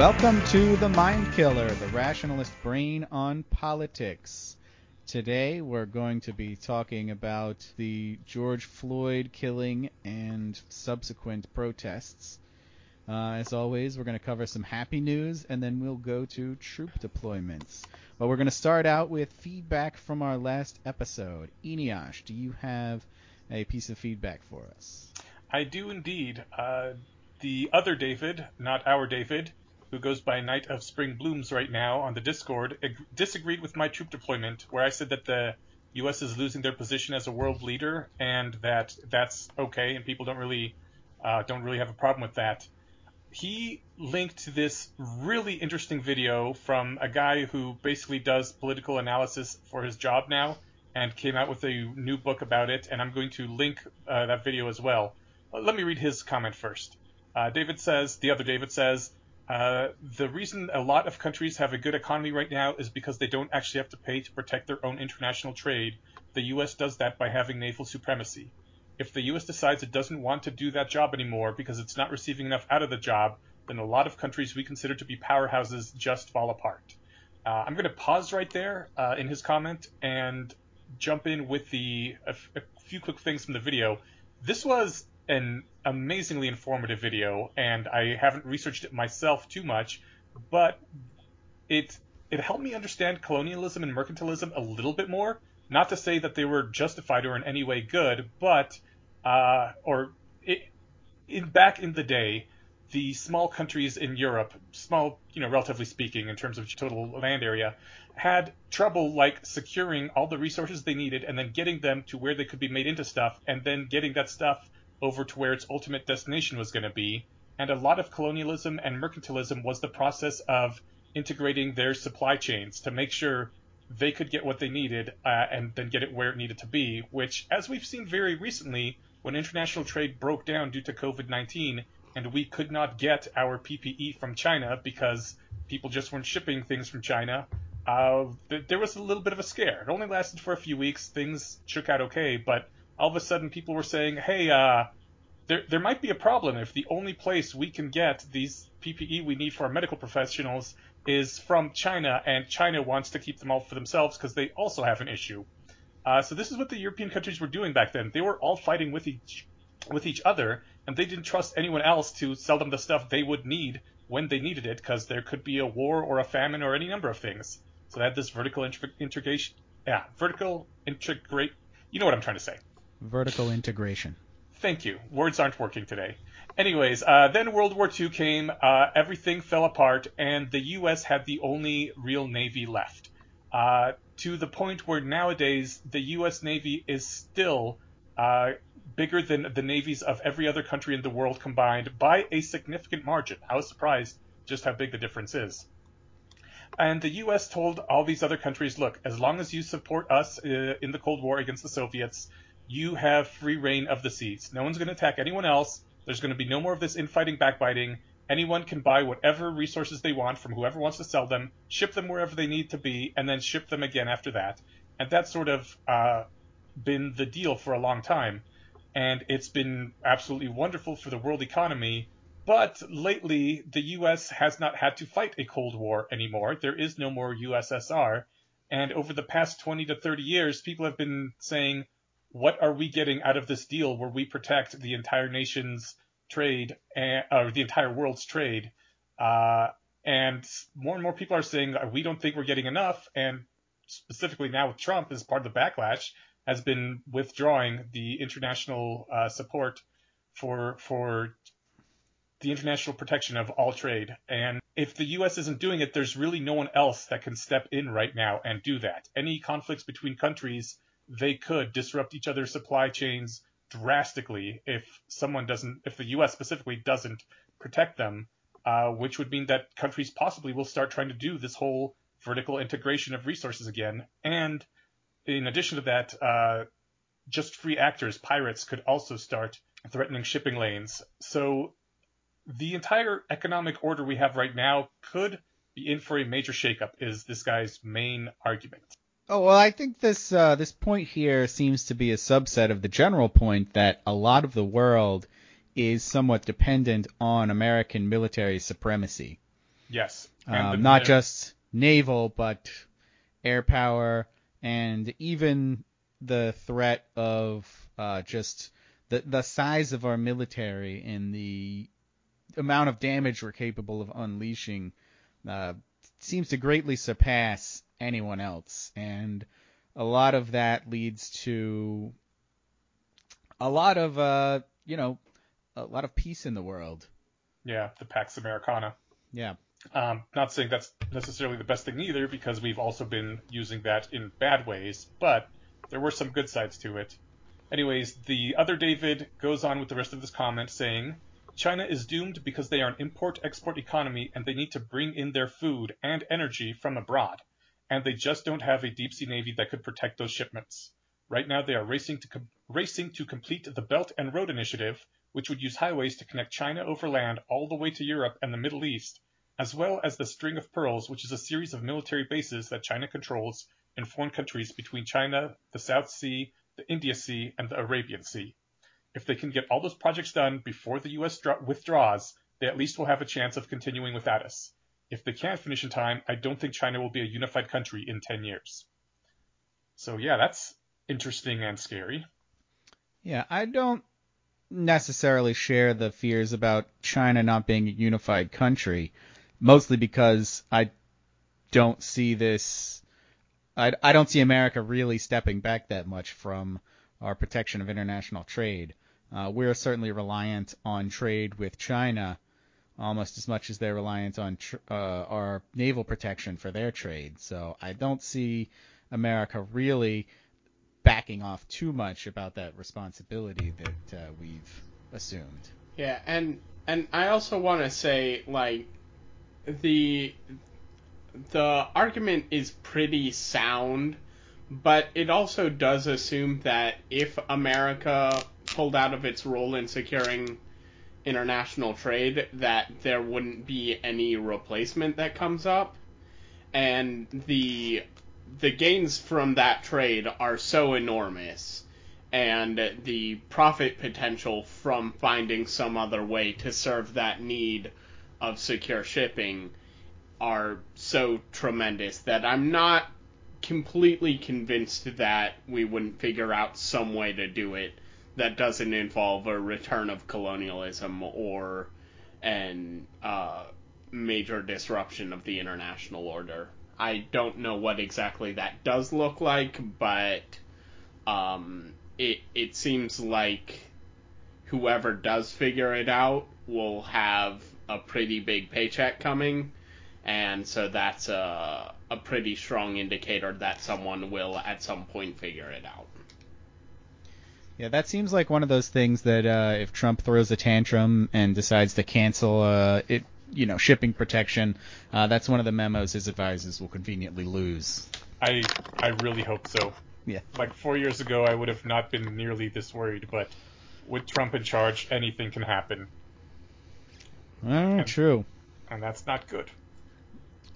Welcome to The Mind Killer, the rationalist brain on politics. Today we're going to be talking about the George Floyd killing and subsequent protests. Uh, as always, we're going to cover some happy news and then we'll go to troop deployments. But we're going to start out with feedback from our last episode. Eneasz, do you have a piece of feedback for us? I do indeed. Uh, the other David, not our David, who goes by Night of Spring Blooms right now on the Discord, ag- disagreed with my troop deployment, where I said that the U.S. is losing their position as a world leader, and that that's okay, and people don't really uh, don't really have a problem with that. He linked this really interesting video from a guy who basically does political analysis for his job now, and came out with a new book about it, and I'm going to link uh, that video as well. Let me read his comment first. Uh, David says, the other David says, uh, the reason a lot of countries have a good economy right now is because they don't actually have to pay to protect their own international trade. The U.S. does that by having naval supremacy. If the U.S. decides it doesn't want to do that job anymore because it's not receiving enough out of the job, then a lot of countries we consider to be powerhouses just fall apart. Uh, I'm going to pause right there uh, in his comment and jump in with the a, a few quick things from the video. This was an amazingly informative video, and I haven't researched it myself too much, but it it helped me understand colonialism and mercantilism a little bit more. Not to say that they were justified or in any way good, but uh, or it, in back in the day, the small countries in Europe, small, you know, relatively speaking, in terms of total land area, had trouble like securing all the resources they needed and then getting them to where they could be made into stuff and then getting that stuff over to where its ultimate destination was going to be. And a lot of colonialism and mercantilism was the process of integrating their supply chains to make sure they could get what they needed uh, and then get it where it needed to be, which, as we've seen very recently, when international trade broke down due to COVID 19 and we could not get our PPE from China because people just weren't shipping things from China, uh, th- there was a little bit of a scare. It only lasted for a few weeks. Things shook out okay, but all of a sudden people were saying, hey, uh, there, there might be a problem if the only place we can get these PPE we need for our medical professionals is from China, and China wants to keep them all for themselves because they also have an issue. Uh, so this is what the European countries were doing back then. They were all fighting with each with each other, and they didn't trust anyone else to sell them the stuff they would need when they needed it, because there could be a war or a famine or any number of things. So they had this vertical integration. Yeah, vertical integrate. You know what I'm trying to say. Vertical integration. Thank you. Words aren't working today. Anyways, uh, then World War II came, uh, everything fell apart, and the U.S. had the only real Navy left. Uh, to the point where nowadays the U.S. Navy is still uh, bigger than the navies of every other country in the world combined by a significant margin. I was surprised just how big the difference is. And the U.S. told all these other countries, look, as long as you support us uh, in the Cold War against the Soviets, you have free reign of the seas. No one's going to attack anyone else. There's going to be no more of this infighting, backbiting. Anyone can buy whatever resources they want from whoever wants to sell them, ship them wherever they need to be, and then ship them again after that. And that's sort of uh, been the deal for a long time. And it's been absolutely wonderful for the world economy. But lately, the U.S. has not had to fight a Cold War anymore. There is no more USSR. And over the past 20 to 30 years, people have been saying, what are we getting out of this deal where we protect the entire nation's trade and, or the entire world's trade? Uh, and more and more people are saying we don't think we're getting enough. And specifically now with Trump, as part of the backlash, has been withdrawing the international uh, support for for the international protection of all trade. And if the U.S. isn't doing it, there's really no one else that can step in right now and do that. Any conflicts between countries they could disrupt each other's supply chains drastically if someone doesn't, if the U.S. specifically doesn't protect them, uh, which would mean that countries possibly will start trying to do this whole vertical integration of resources again. And in addition to that, uh, just free actors, pirates, could also start threatening shipping lanes. So the entire economic order we have right now could be in for a major shakeup, is this guy's main argument. Oh well, I think this uh, this point here seems to be a subset of the general point that a lot of the world is somewhat dependent on American military supremacy. Yes. Um, the- not just naval, but air power, and even the threat of uh, just the the size of our military and the amount of damage we're capable of unleashing uh, seems to greatly surpass anyone else, and a lot of that leads to a lot of uh, you know a lot of peace in the world. Yeah, the Pax Americana. Yeah. Um, not saying that's necessarily the best thing either, because we've also been using that in bad ways, but there were some good sides to it. Anyways, the other David goes on with the rest of this comment saying, China is doomed because they are an import-export economy and they need to bring in their food and energy from abroad, and they just don't have a deep sea navy that could protect those shipments. Right now, they are racing to com- racing to complete the Belt and Road Initiative, which would use highways to connect China overland all the way to Europe and the Middle East, as well as the String of Pearls, which is a series of military bases that China controls in foreign countries between China, the South Sea, the India Sea, and the Arabian Sea. If they can get all those projects done before the U.S. dra- withdraws, they at least will have a chance of continuing without us. If they can't finish in time, I don't think China will be a unified country in 10 years. So yeah, that's interesting and scary. Yeah, I don't necessarily share the fears about China not being a unified country, mostly because I don't see this. I, I don't see America really stepping back that much from our protection of international trade. Uh, we're certainly reliant on trade with China almost as much as they're reliant on tr- uh, our naval protection for their trade. So I don't see America really backing off too much about that responsibility that uh, we've assumed. Yeah, and and I also want to say like the the argument is pretty sound, but it also does assume that if America pulled out of its role in securing international trade, that there wouldn't be any replacement that comes up, and the the gains from that trade are so enormous and the profit potential from finding some other way to serve that need of secure shipping are so tremendous that I'm not completely convinced that we wouldn't figure out some way to do it that doesn't involve a return of colonialism or an uh, major disruption of the international order. I don't know what exactly that does look like, but um, it it seems like whoever does figure it out will have a pretty big paycheck coming, and so that's a a pretty strong indicator that someone will at some point figure it out. Yeah, that seems like one of those things that uh, if Trump throws a tantrum and decides to cancel uh, it, you know, shipping protection, uh, that's one of the memos his advisors will conveniently lose. I I really hope so. Yeah. Like four years ago, I would have not been nearly this worried, but with Trump in charge, anything can happen, All true. and that's not good.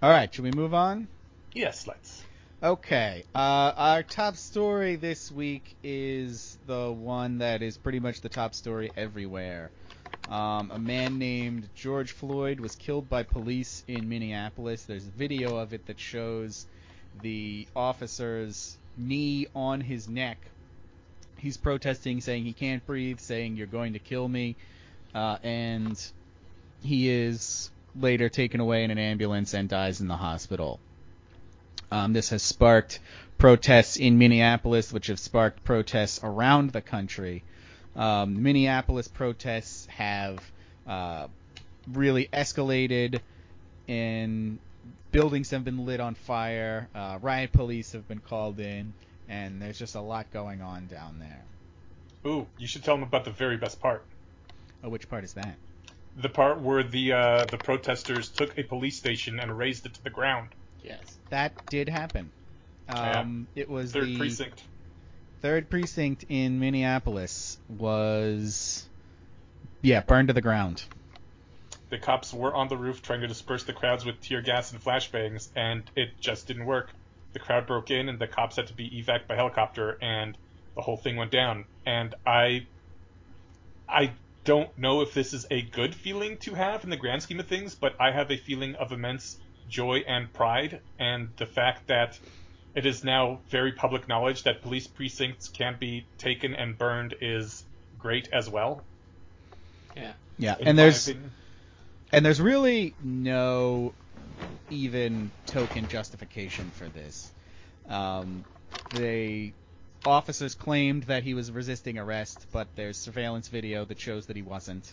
All right, should we move on? Yes, let's. Okay. Uh, our top story this week is the one that is pretty much the top story everywhere. Um, a man named George Floyd was killed by police in Minneapolis. There's a video of it that shows the officer's knee on his neck. He's protesting, saying he can't breathe, saying you're going to kill me, uh, and he is later taken away in an ambulance and dies in the hospital. Um, this has sparked protests in Minneapolis, which have sparked protests around the country. Um, Minneapolis protests have uh, really escalated, and buildings have been lit on fire. Uh, riot police have been called in, and there's just a lot going on down there. Ooh, you should tell them about the very best part. Oh, which part is that? The part where the uh, the protesters took a police station and razed it to the ground. Yes. That did happen. Um, It was Third the precinct. third precinct in Minneapolis was, yeah, burned to the ground. The cops were on the roof trying to disperse the crowds with tear gas and flashbangs, and it just didn't work. The crowd broke in, and the cops had to be evac by helicopter, and the whole thing went down. And I, I don't know if this is a good feeling to have in the grand scheme of things, but I have a feeling of immense joy and pride, and the fact that it is now very public knowledge that police precincts can be taken and burned is great as well. Yeah. Yeah, in and there's opinion. and there's really no even token justification for this. Um, the officers claimed that he was resisting arrest, but there's surveillance video that shows that he wasn't.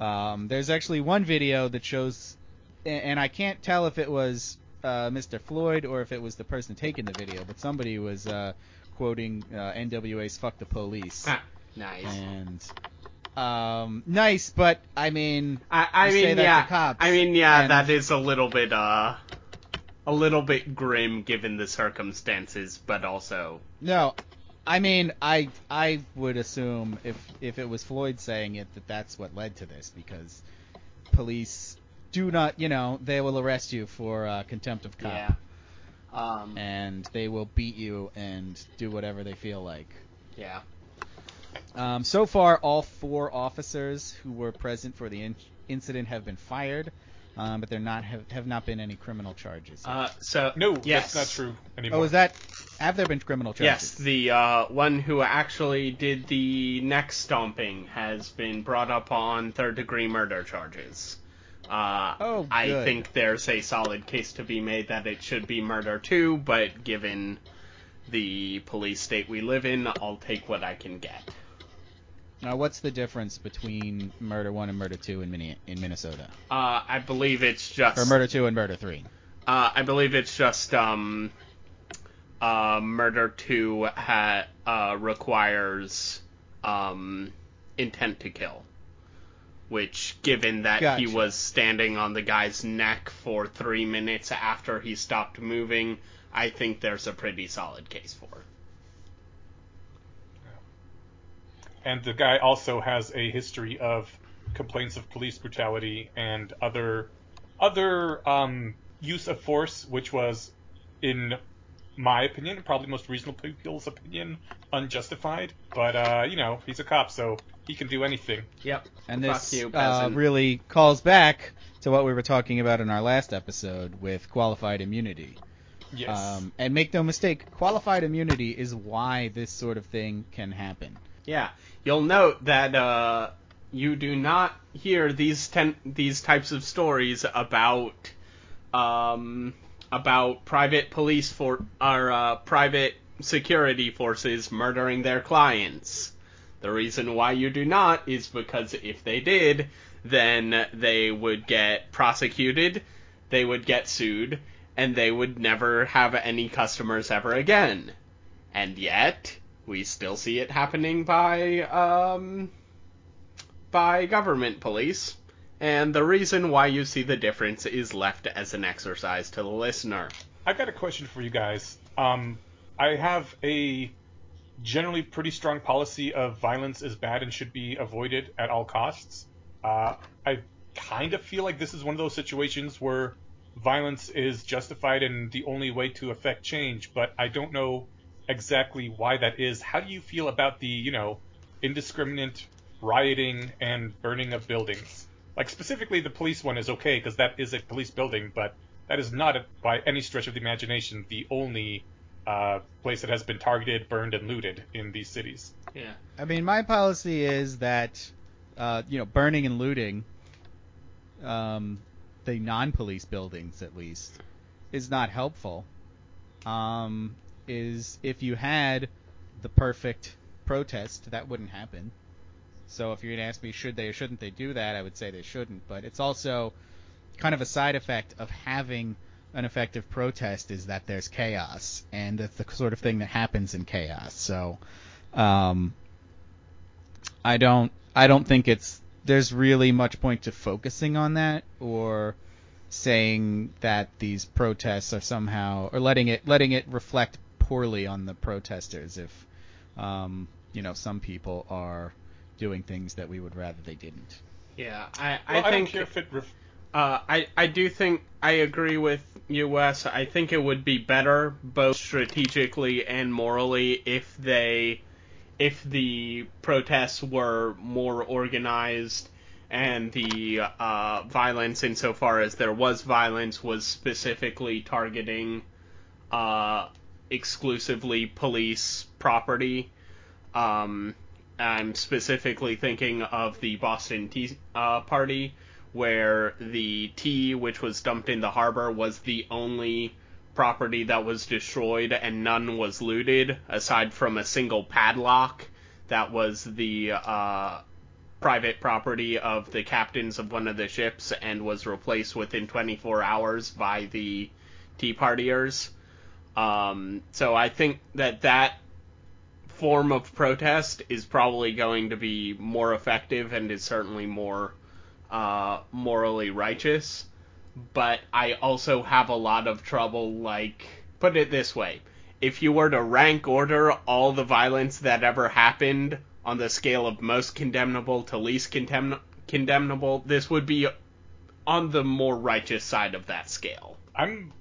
Um, there's actually one video that shows, a- and I can't tell if it was uh, Mr. Floyd or if it was the person taking the video, but somebody was uh, quoting uh, NWA's "Fuck the Police." Ah, nice. and um, nice, but I mean, I, I mean, yeah. cops, I mean, yeah. and- That is a little bit, uh, a little bit grim given the circumstances, but also, no, I mean, I I would assume if if it was Floyd saying it that that's what led to this because police do not, you know, they will arrest you for uh, contempt of cop yeah. Um, and they will beat you and do whatever they feel like. yeah. Um, so far, all four officers who were present for the in- incident have been fired, um, but there not have, have not been any criminal charges. Uh, so No, yes. that's not true anymore. oh, is that? Have there been criminal charges? Yes, the uh, one who actually did the neck stomping has been brought up on third degree murder charges. Uh, Oh, I think there's a solid case to be made that it should be murder too, but given the police state we live in, I'll take what I can get. Now, what's the difference between Murder One and Murder Two in, Minne- in Minnesota, Uh, I believe it's just or Murder Two and Murder Three? Uh, I believe it's just um, uh, murder two ha- uh, requires um, intent to kill, which, given that he was standing on the guy's neck for three minutes after he stopped moving, I think there's a pretty solid case for. and the guy also has a history of complaints of police brutality and other other um, use of force, which was, in my opinion, probably most reasonable people's opinion, unjustified. But uh, you know, he's a cop, so he can do anything. Yep. And this you, uh, really calls back to what we were talking about in our last episode with qualified immunity. Yes. Um, and make no mistake, qualified immunity is why this sort of thing can happen. Yeah, you'll note that uh, you do not hear these ten- these types of stories about um, about private police for or uh, private security forces murdering their clients. The reason why you do not is because if they did, then they would get prosecuted, they would get sued, and they would never have any customers ever again. And yet, we still see it happening by um by government police. And the reason why you see the difference is left as an exercise to the listener. I've got a question for you guys. Um, I have a generally pretty strong policy of violence is bad and should be avoided at all costs. Uh, I kind of feel like this is one of those situations where violence is justified and the only way to affect change, but I don't know exactly why that is. How do you feel about the, you know, indiscriminate rioting and burning of buildings? Like specifically, the police one is okay because that is a police building, but that is not, by any stretch of the imagination, the only uh, place that has been targeted, burned, and looted in these cities. Yeah. I mean, my policy is that, uh, you know, burning and looting, um, the non-police buildings at least, is not helpful. Um, is if you had the perfect protest, that wouldn't happen. So if you're gonna ask me, should they or shouldn't they do that, I would say they shouldn't. But it's also kind of a side effect of having an effective protest is that there's chaos, and that's the sort of thing that happens in chaos. So, um, I don't, I don't think it's there's really much point to focusing on that or saying that these protests are somehow or letting it letting it reflect poorly on the protesters if um, you know some people are doing things that we would rather they didn't. Yeah, I, Well, I I, think don't care if it. Ref- Uh, I, I do think I agree with Wes. I think it would be better, both strategically and morally, if they if the protests were more organized and the uh, violence, insofar as there was violence, was specifically targeting uh, exclusively police property. Um, I'm specifically thinking of the Boston Tea uh, Party, where the tea, which was dumped in the harbor, was the only property that was destroyed and none was looted, aside from a single padlock that was the uh, private property of the captains of one of the ships and was replaced within 24 hours by the Tea Partiers. Um, so I think that that form of protest is probably going to be more effective and is certainly more uh, morally righteous. But I also have a lot of trouble, like, put it this way. If you were to rank order all the violence that ever happened on the scale of most condemnable to least condemn- condemnable, this would be on the more righteous side of that scale. I'm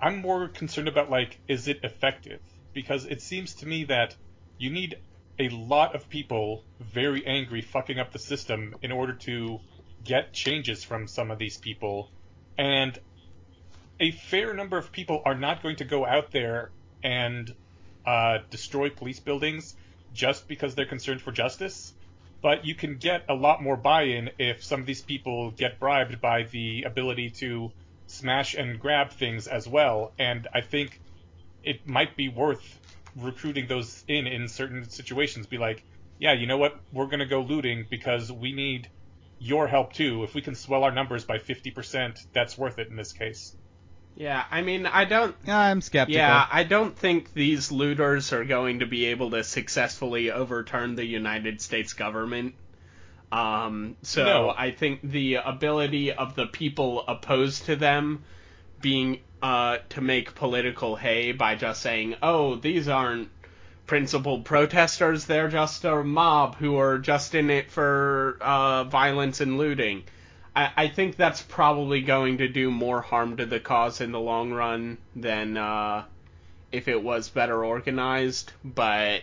I'm more concerned about like is it effective? Because it seems to me that you need a lot of people very angry fucking up the system in order to get changes from some of these people. And a fair number of people are not going to go out there and uh, destroy police buildings just because they're concerned for justice. But you can get a lot more buy in if some of these people get bribed by the ability to smash and grab things as well. And I think it might be worth recruiting those in in certain situations. Be like, yeah, you know what? We're going to go looting because we need your help too. If we can swell our numbers by 50%, that's worth it in this case. Yeah, I mean, I don't. I'm skeptical. Yeah, I don't think these looters are going to be able to successfully overturn the United States government. Um, so No. I think the ability of the people opposed to them being uh, to make political hay by just saying, "Oh, these aren't principled protesters; they're just a mob who are just in it for uh, violence and looting." I, I think that's probably going to do more harm to the cause in the long run than uh, if it was better organized. But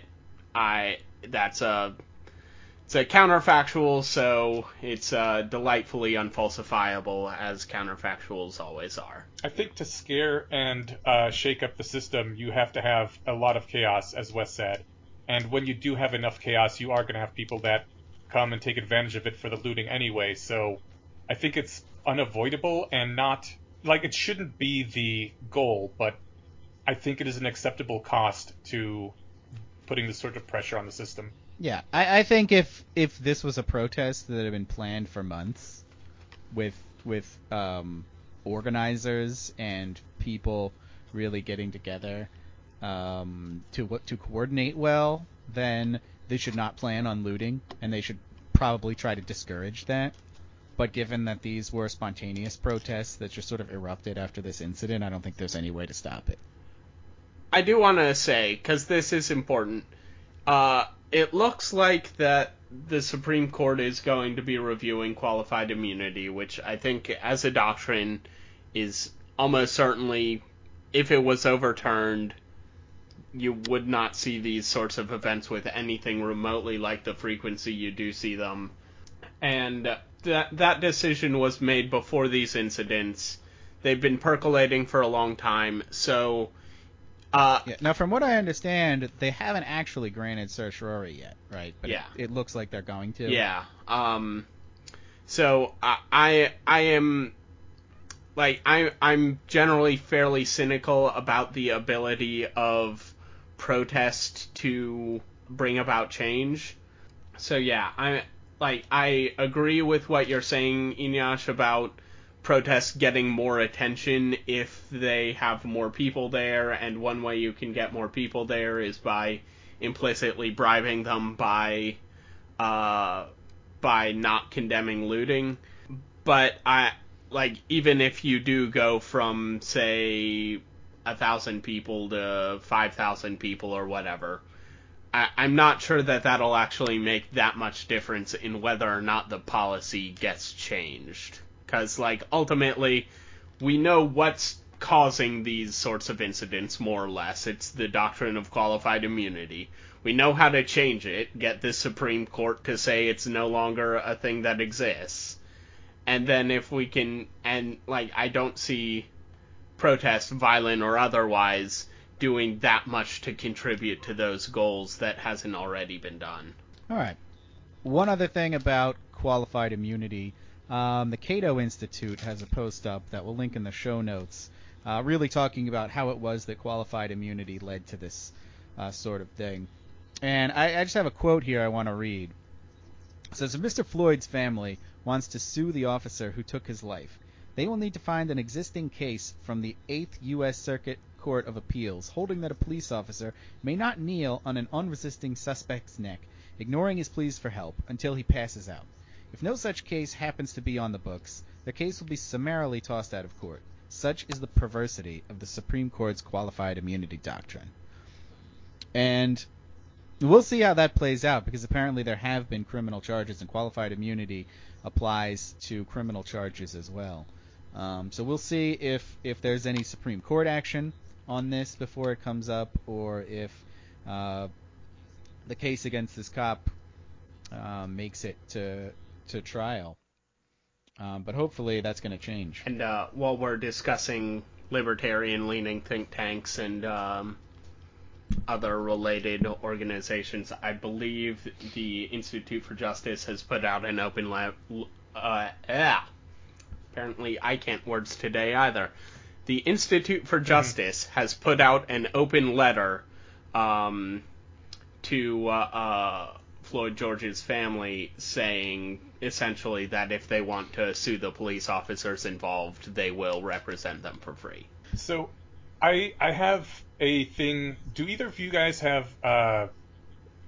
I that's a it's a counterfactual, so it's uh, delightfully unfalsifiable as counterfactuals always are. I think to scare and uh, shake up the system, you have to have a lot of chaos, as Wes said. And when you do have enough chaos, you are going to have people that come and take advantage of it for the looting anyway. So I think it's unavoidable and not like it shouldn't be the goal, but I think it is an acceptable cost to putting this sort of pressure on the system. Yeah, I, I think if if this was a protest that had been planned for months, with with um, organizers and people really getting together um, to to coordinate well, then they should not plan on looting, and they should probably try to discourage that. But given that these were spontaneous protests that just sort of erupted after this incident, I don't think there's any way to stop it. I do want to say, because this is important, uh, it looks like that the Supreme Court is going to be reviewing qualified immunity, which I think, as a doctrine, is almost certainly, if it was overturned, you would not see these sorts of events with anything remotely like the frequency you do see them. And that that decision was made before these incidents. They've been percolating for a long time, so uh, Yeah. Now, from what I understand, they haven't actually granted certiorari yet, right? But Yeah. It, it looks like they're going to. Yeah. Um. So I I, I am like I I'm generally fairly cynical about the ability of protest to bring about change. So yeah, I like I agree with what you're saying, Eneasz, about protests getting more attention if they have more people there, and one way you can get more people there is by implicitly bribing them by uh, by not condemning looting. But I like even if you do go from say a thousand people to five thousand people or whatever, I, I'm not sure that that'll actually make that much difference in whether or not the policy gets changed. Because like ultimately, we know what's causing these sorts of incidents more or less. It's the doctrine of qualified immunity. We know how to change it. Get the Supreme Court to say it's no longer a thing that exists. And then if we can, and like, I don't see protests, violent or otherwise, doing that much to contribute to those goals that hasn't already been done. All right. One other thing about qualified immunity. Um, the Cato Institute has a post up that we'll link in the show notes, uh, really talking about how it was that qualified immunity led to this uh, sort of thing. And I, I just have a quote here I want to read. It says, Mr. Floyd's family wants to sue the officer who took his life, they will need to find an existing case from the 8th U.S. Circuit Court of Appeals holding that a police officer may not kneel on an unresisting suspect's neck, ignoring his pleas for help, until he passes out. If no such case happens to be on the books, the case will be summarily tossed out of court. Such is the perversity of the Supreme Court's qualified immunity doctrine. And we'll see how that plays out because apparently there have been criminal charges and qualified immunity applies to criminal charges as well. Um, so we'll see if if there's any Supreme Court action on this before it comes up, or if uh, the case against this cop uh, makes it to to trial. Um, but hopefully that's going to change. And uh, while we're discussing libertarian-leaning think tanks and um, other related organizations, I believe the Institute for Justice has put out an open lab. Uh, yeah. Apparently, I can't words today either. The Institute for Justice has put out an open letter um, to uh, uh, Floyd George's family saying essentially that if they want to sue the police officers involved, they will represent them for free. So, I I have a thing. Do either of you guys have uh,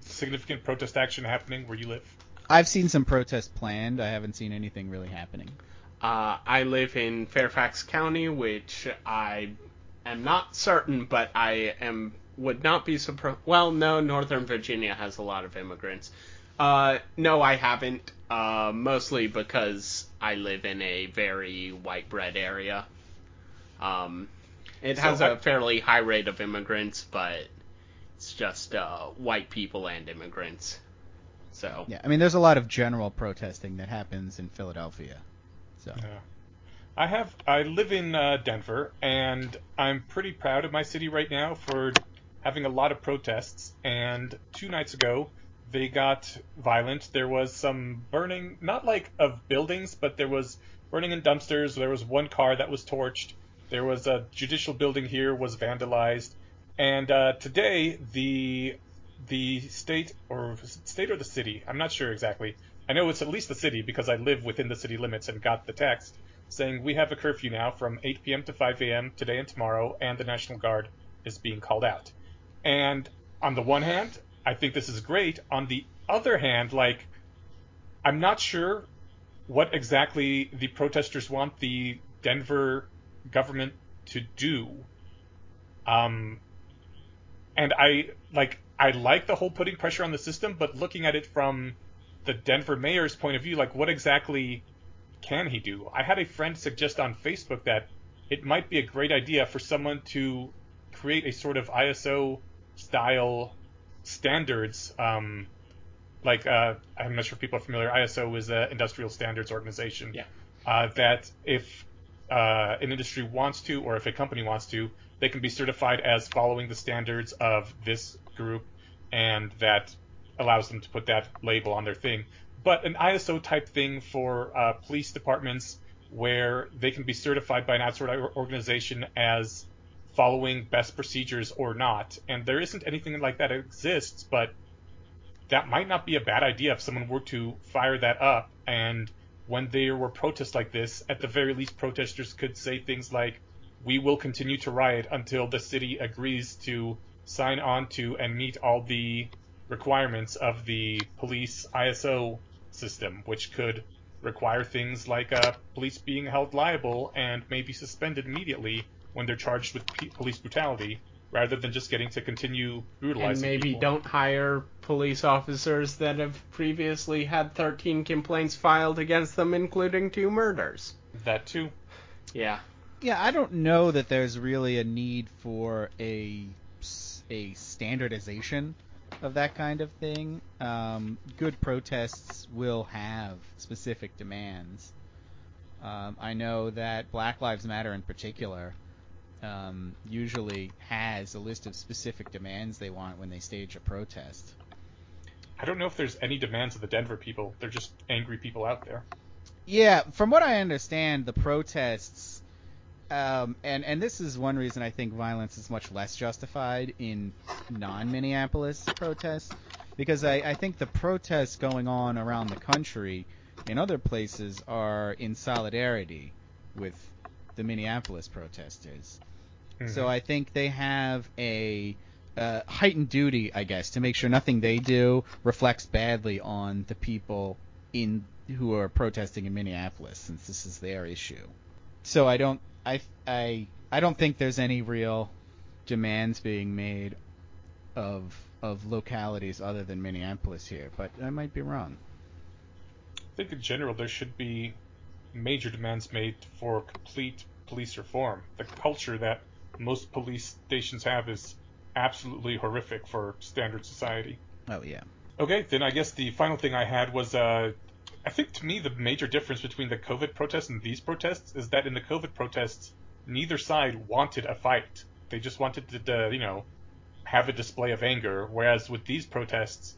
significant protest action happening where you live? I've seen some protests planned. I haven't seen anything really happening. Uh, I live in Fairfax County, which I am not certain, but I am would not be surprised. Well, no, Northern Virginia has a lot of immigrants. Uh, no, I haven't. Uh, mostly because I live in a very white bread area. Um, it So has I- a fairly high rate of immigrants, but it's just uh, white people and immigrants. So Yeah, I mean, there's a lot of general protesting that happens in Philadelphia. So Yeah. I have. I live in uh, Denver, and I'm pretty proud of my city right now for having a lot of protests. And two nights ago, they got violent. There was some burning, not like of buildings, but there was burning in dumpsters. There was one car that was torched. There was a judicial building here was vandalized. And uh, today, the the state or state or the city, I'm not sure exactly. I know it's at least the city because I live within the city limits and got the text saying we have a curfew now from 8 p.m. to 5 a.m. today and tomorrow, and the National Guard is being called out. And on the one hand, I think this is great. On the other hand, like, I'm not sure what exactly the protesters want the Denver government to do. Um, and I like I like the whole putting pressure on the system, but looking at it from the Denver mayor's point of view, like what exactly can he do? I had a friend suggest on Facebook that it might be a great idea for someone to create a sort of ISO style standards. Um, like uh, I'm not sure if people are familiar. ISO is an industrial standards organization. Yeah. Uh, that if uh, an industry wants to, or if a company wants to, they can be certified as following the standards of this group, and that allows them to put that label on their thing. But an ISO type thing for uh, police departments where they can be certified by an outside organization as following best procedures or not. And there isn't anything like that exists, but that might not be a bad idea if someone were to fire that up. And when there were protests like this, at the very least, protesters could say things like, we will continue to riot until the city agrees to sign on to and meet all the requirements of the police ISO system, which could require things like uh, police being held liable and maybe suspended immediately when they're charged with p- police brutality, rather than just getting to continue brutalizing and maybe people. don't hire police officers that have previously had 13 complaints filed against them, including two murders. that too. Yeah. yeah, I don't know that there's really a need for a a standardization of that kind of thing. Um, good protests will have specific demands. Um, I know that Black Lives Matter in particular um, usually has a list of specific demands they want when they stage a protest. I don't know if there's any demands of the Denver people. They're just angry people out there. Yeah, from what I understand, the protests, um, and and this is one reason I think violence is much less justified in non-Minneapolis protests, because I, I think the protests going on around the country in other places are in solidarity with the Minneapolis protesters. Mm-hmm. So I think they have a uh, heightened duty, I guess, to make sure nothing they do reflects badly on the people in who are protesting in Minneapolis, since this is their issue. So I don't, I, I, I don't think there's any real demands being made of of localities other than Minneapolis here, but I might be wrong. I think in general there should be major demands made for complete police reform. The culture that most police stations have is absolutely horrific for standard society. Oh yeah. Okay, then I guess the final thing I had was uh, I think to me the major difference between the COVID protests and these protests is that in the COVID protests, neither side wanted a fight. They just wanted to, uh, you know, have a display of anger. Whereas with these protests,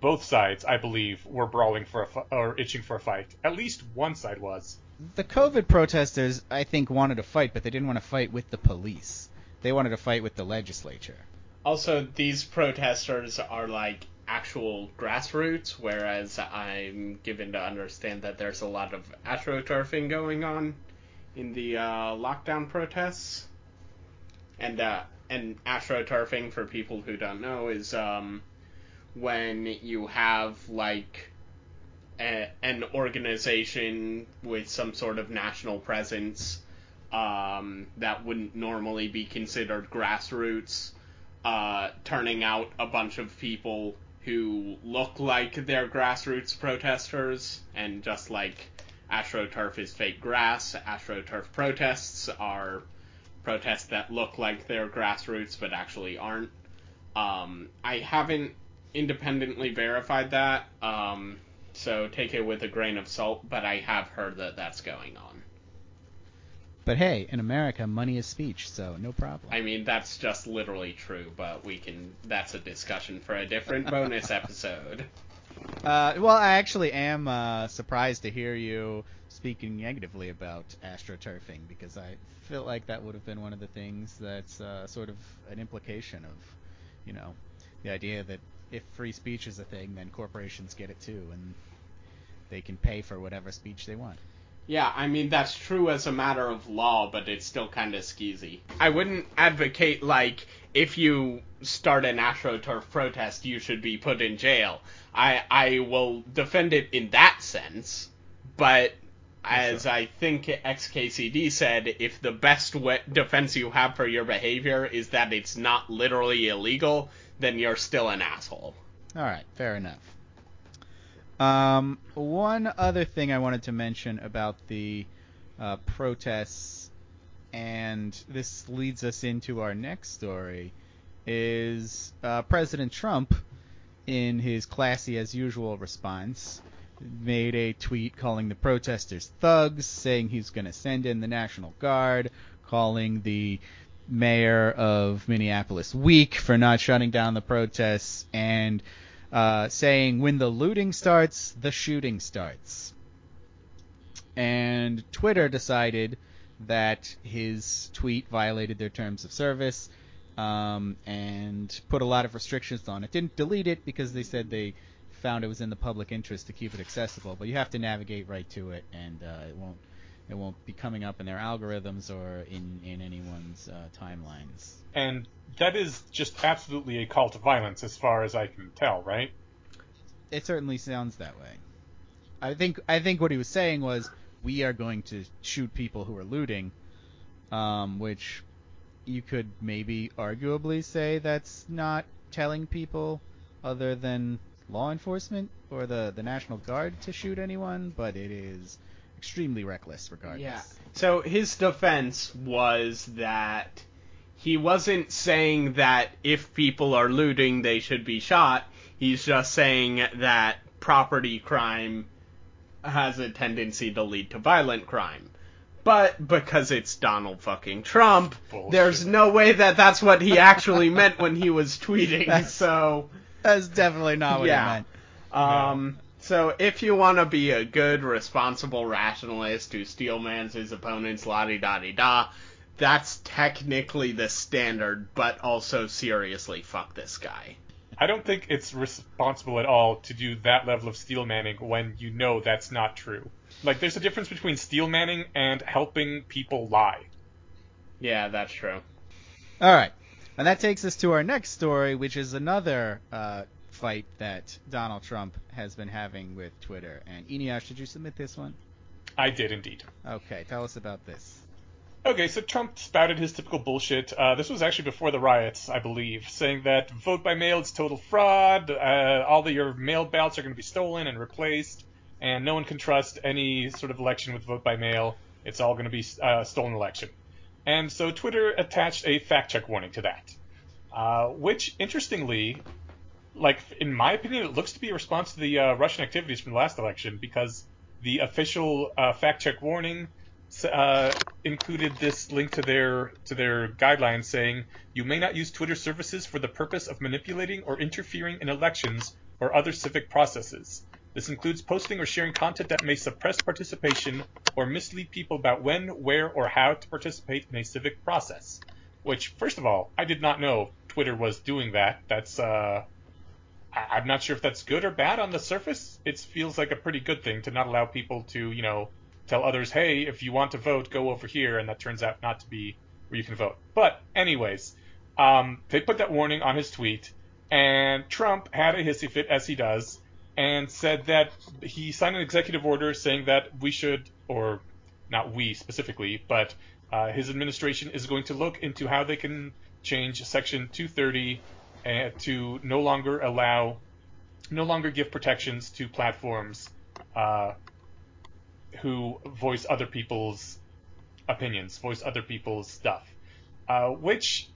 both sides, I believe, were brawling for a fu- or itching for a fight. At least one side was. The COVID protesters, I think, wanted to fight, but they didn't want to fight with the police. They wanted to fight with the legislature. Also, these protesters are like actual grassroots, whereas I'm given to understand that there's a lot of astroturfing going on in the uh, lockdown protests. And uh, and astroturfing, for people who don't know, is um, when you have like a, an organization with some sort of national presence um, that wouldn't normally be considered grassroots, uh, turning out a bunch of people who look like they're grassroots protesters, and just like AstroTurf is fake grass, AstroTurf protests are protests that look like they're grassroots but actually aren't. Um, I haven't independently verified that, um, so take it with a grain of salt, but I have heard that that's going on. But hey, in America, money is speech, so no problem. I mean, that's just literally true, but we can. That's a discussion for a different bonus episode. Uh, well, I actually am uh, surprised to hear you speaking negatively about astroturfing because I feel like that would have been one of the things that's uh, sort of an implication of, you know, the idea that if free speech is a thing, then corporations get it too, and they can pay for whatever speech they want. Yeah, I mean, that's true as a matter of law, but it's still kind of skeezy. I wouldn't advocate, like, if you start an AstroTurf protest, you should be put in jail. I, I will defend it in that sense, but as sure. I think XKCD said, if the best we- defense you have for your behavior is that it's not literally illegal, then you're still an asshole. All right, fair enough. Um, one other thing I wanted to mention about the uh, protests, and this leads us into our next story, is uh, President Trump, in his classy as usual response, made a tweet calling the protesters thugs, saying he's going to send in the National Guard, calling the mayor of Minneapolis weak for not shutting down the protests, and uh, saying when the looting starts, the shooting starts. And Twitter decided that his tweet violated their terms of service um, and put a lot of restrictions on it. Didn't delete it because they said they found it was in the public interest to keep it accessible, but you have to navigate right to it, and uh, it won't it won't be coming up in their algorithms or in in anyone's uh, timelines. And that is just absolutely a call to violence, as far as I can tell, right? It certainly sounds that way. I think I think what he was saying was we are going to shoot people who are looting, um, which you could maybe arguably say that's not telling people other than law enforcement or the the National Guard to shoot anyone, but it is extremely reckless regardless. Yeah. So his defense was that he wasn't saying that if people are looting, they should be shot. He's just saying that property crime has a tendency to lead to violent crime. But because it's Donald fucking Trump, Bullshit. there's no way that that's what he actually meant when he was tweeting. That's- So, That's definitely not what Yeah. he meant. um, so if you want to be a good, responsible rationalist who steelmans his opponents, la di da di da, that's technically the standard, but also seriously, fuck this guy. I don't think it's responsible at all to do that level of steel manning when you know that's not true. Like, there's a difference between steel manning and helping people lie. Yeah, that's true. All right. And that takes us to our next story, which is another uh, fight that Donald Trump has been having with Twitter. And Eneasz, did you submit this one? I did indeed. Okay, tell us about this. Okay, so Trump spouted his typical bullshit. Uh, this was actually before the riots, I believe, saying that vote by mail is total fraud. Uh, all of your mail ballots are going to be stolen and replaced, and no one can trust any sort of election with vote by mail. It's all going to be uh, stolen election. And so Twitter attached a fact check warning to that, uh, which interestingly, like in my opinion, it looks to be a response to the uh, Russian activities from the last election because the official uh, fact check warning uh, included this link to their to their guidelines saying you may not use Twitter services for the purpose of manipulating or interfering in elections or other civic processes. This includes posting or sharing content that may suppress participation or mislead people about when, where, or how to participate in a civic process. Which, first of all, I did not know Twitter was doing that. That's uh, I'm not sure if that's good or bad on the surface. It feels like a pretty good thing to not allow people to, you know, tell others, hey, if you want to vote, go over here, and that turns out not to be where you can vote. But, anyways, um, they put that warning on his tweet, and Trump had a hissy fit, as he does, and said that he signed an executive order saying that we should, or not we specifically, but uh, his administration is going to look into how they can change Section 230 uh, to no longer allow, no longer give protections to platforms uh, who voice other people's opinions, voice other people's stuff. Uh, which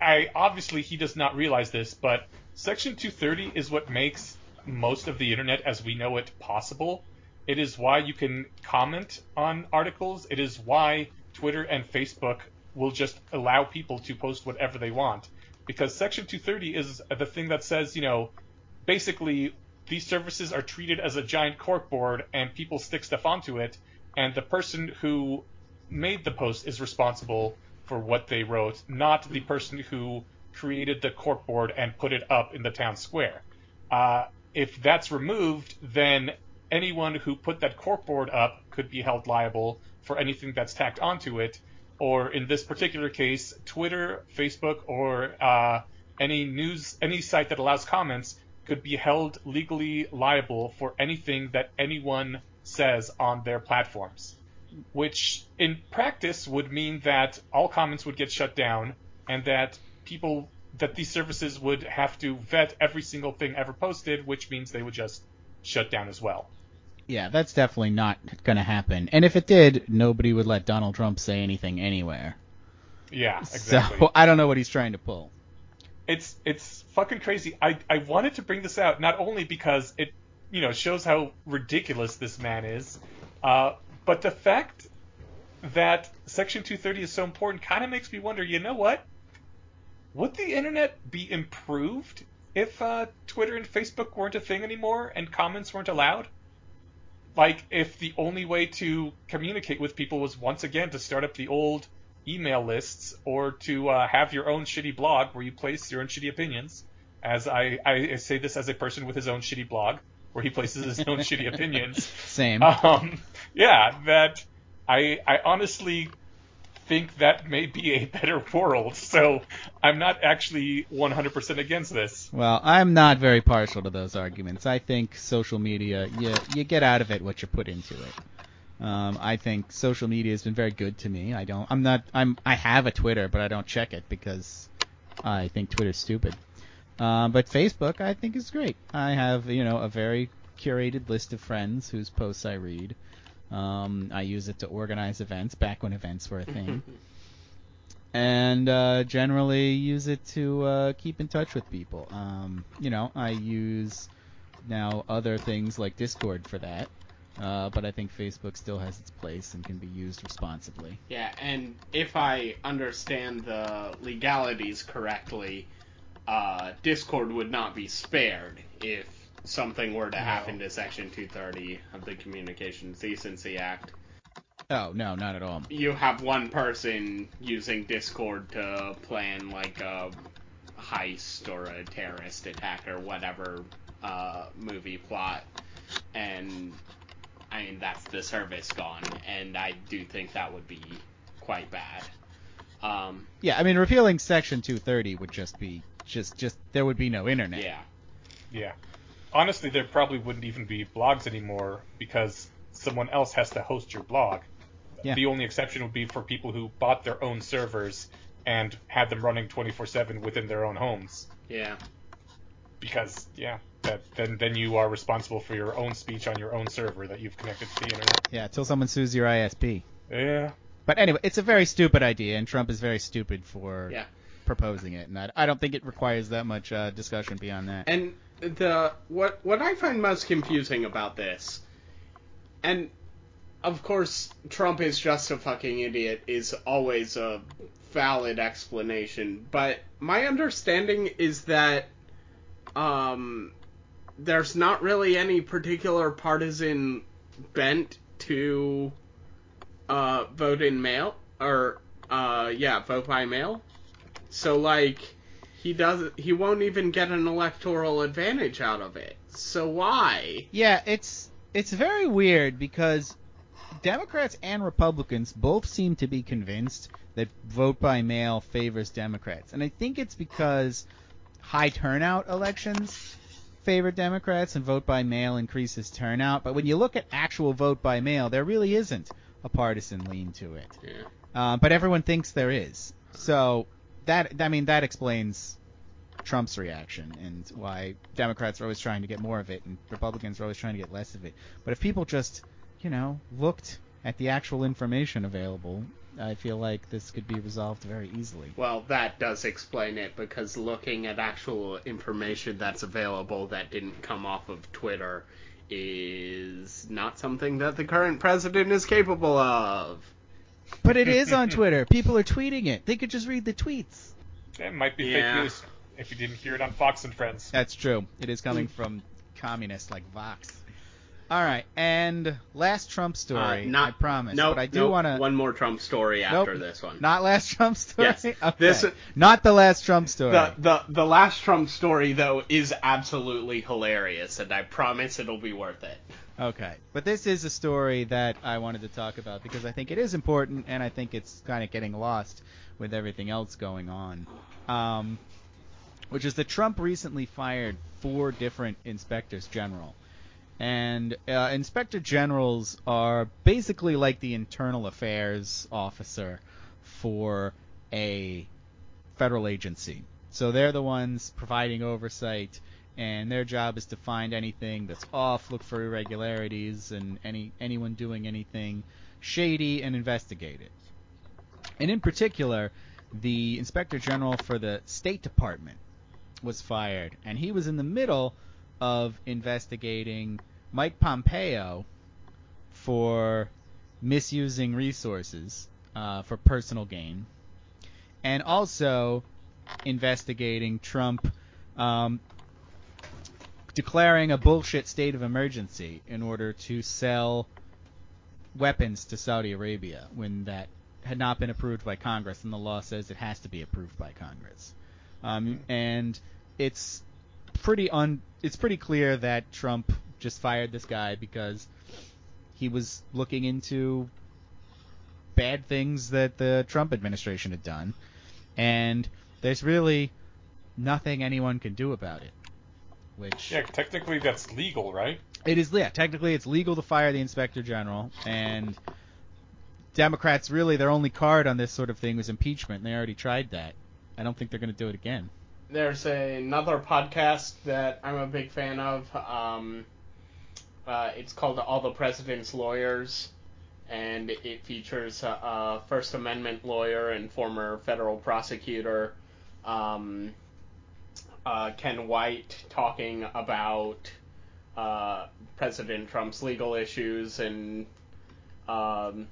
I obviously he does not realize this, but Section 230 is what makes most of the internet as we know it possible. It is why you can comment on articles. It is why Twitter and Facebook will just allow people to post whatever they want. Because Section 230 is the thing that says, you know, basically these services are treated as a giant corkboard and people stick stuff onto it, and the person who made the post is responsible for what they wrote, not the person who created the corkboard and put it up in the town square. Uh, if that's removed, then anyone who put that corkboard up could be held liable for anything that's tacked onto it, or in this particular case, Twitter, Facebook, or uh, any news, any site that allows comments could be held legally liable for anything that anyone says on their platforms. Which in practice would mean that all comments would get shut down and that people that these services would have to vet every single thing ever posted, which means they would just shut down as well. Yeah, that's definitely not going to happen. And if it did, nobody would let Donald Trump say anything anywhere. Yeah, exactly. So I don't know what he's trying to pull. it's it's fucking crazy. I I wanted to bring this out not only because it you know shows how ridiculous this man is, uh, but the fact that Section 230 is so important kind of makes me wonder. You know what? Would the internet be improved if uh, Twitter and Facebook weren't a thing anymore and comments weren't allowed? Like if the only way to communicate with people was once again to start up the old email lists or to uh, have your own shitty blog where you place your own shitty opinions. As I, I say this as a person with his own shitty blog where he places his own shitty opinions. Same. Um, yeah, that I I honestly think that may be a better world. So I'm not actually 100% against this. Well, I'm not very partial to those arguments. I think social media, you, you get out of it what you put into it. Um, I think social media has been very good to me. I don't, I'm not, I'm, I have a Twitter, but I don't check it because I think Twitter's stupid. Um, but Facebook, I think is great. I have, you know, a very curated list of friends whose posts I read. Um, I use it to organize events back when events were a thing. and uh, generally use it to uh, keep in touch with people. Um, you know, I use now other things like Discord for that, uh, but I think Facebook still has its place and can be used responsibly. Yeah, and if I understand the legalities correctly, uh, Discord would not be spared if something were to No. happen to Section 230 of the Communications Decency Act. Oh no, not at all. You have one person using Discord to plan like a heist or a terrorist attack or whatever uh, movie plot, and I mean that's the service gone, and I do think that would be quite bad. Um, Yeah, I mean, repealing Section 230 would just be just just there would be no internet. yeah. Yeah. Honestly, there probably wouldn't even be blogs anymore because someone else has to host your blog. Yeah. The only exception would be for people who bought their own servers and had them running 24/7 within their own homes. Yeah. Because yeah, that then then you are responsible for your own speech on your own server that you've connected to the internet. Yeah, till someone sues your ISP. Yeah. But anyway, it's a very stupid idea, and Trump is very stupid for Yeah. proposing it, and I, I don't think it requires that much uh, discussion beyond that. And the what what I find most confusing about this, and of course Trump is just a fucking idiot, is always a valid explanation. But my understanding is that um, there's not really any particular partisan bent to uh, vote in mail or uh, yeah, vote by mail. So like he doesn't he won't even get an electoral advantage out of it. So why? Yeah, it's it's very weird because Democrats and Republicans both seem to be convinced that vote by mail favors Democrats. And I think it's because high turnout elections favor Democrats and vote by mail increases turnout. But when you look at actual vote by mail, there really isn't a partisan lean to it. Yeah. Uh, but everyone thinks there is. So that I mean that explains Trump's reaction and why Democrats are always trying to get more of it and Republicans are always trying to get less of it. But if people just, you know, looked at the actual information available, I feel like this could be resolved very easily. Well, that does explain it because looking at actual information that's available that didn't come off of Twitter is not something that the current president is capable of. But it is on Twitter. People are tweeting it. They could just read the tweets. It might be Yeah. fake news if you didn't hear it on Fox and Friends. That's true. It is coming from communists like Vox. All right, and last Trump story. Uh, not I promise. No, but I do want to. one more Trump story Nope. after this one. Not last Trump story. Yes. Okay. This- not the last Trump story. The, the the last Trump story though is absolutely hilarious, and I promise it'll be worth it. Okay, but this is a story that I wanted to talk about because I think it is important, and I think it's kind of getting lost with everything else going on. Um, which is that Trump recently fired four different inspectors general, and uh, inspector generals are basically like the internal affairs officer for a federal agency. So they're the ones providing oversight, and their job is to find anything that's off, look for irregularities, and any anyone doing anything shady, and investigate it. And in particular, the inspector general for the State Department was fired, and he was in the middle of investigating Mike Pompeo for misusing resources uh, for personal gain, and also investigating Trump um, declaring a bullshit state of emergency in order to sell weapons to Saudi Arabia when that had not been approved by Congress, and the law says it has to be approved by Congress. Um, and it's pretty un it's pretty clear that Trump just fired this guy because he was looking into bad things that the Trump administration had done, and there's really nothing anyone can do about it. Which Yeah, technically that's legal, right? it is, yeah, technically it's legal to fire the inspector general, and Democrats really their only card on this sort of thing was impeachment, and they already tried that. I don't think they're going to do it again. There's another podcast that I'm a big fan of. Um, uh, it's called All the President's Lawyers, and it features a, a First Amendment lawyer and former federal prosecutor um, uh, Ken White talking about uh, President Trump's legal issues and um,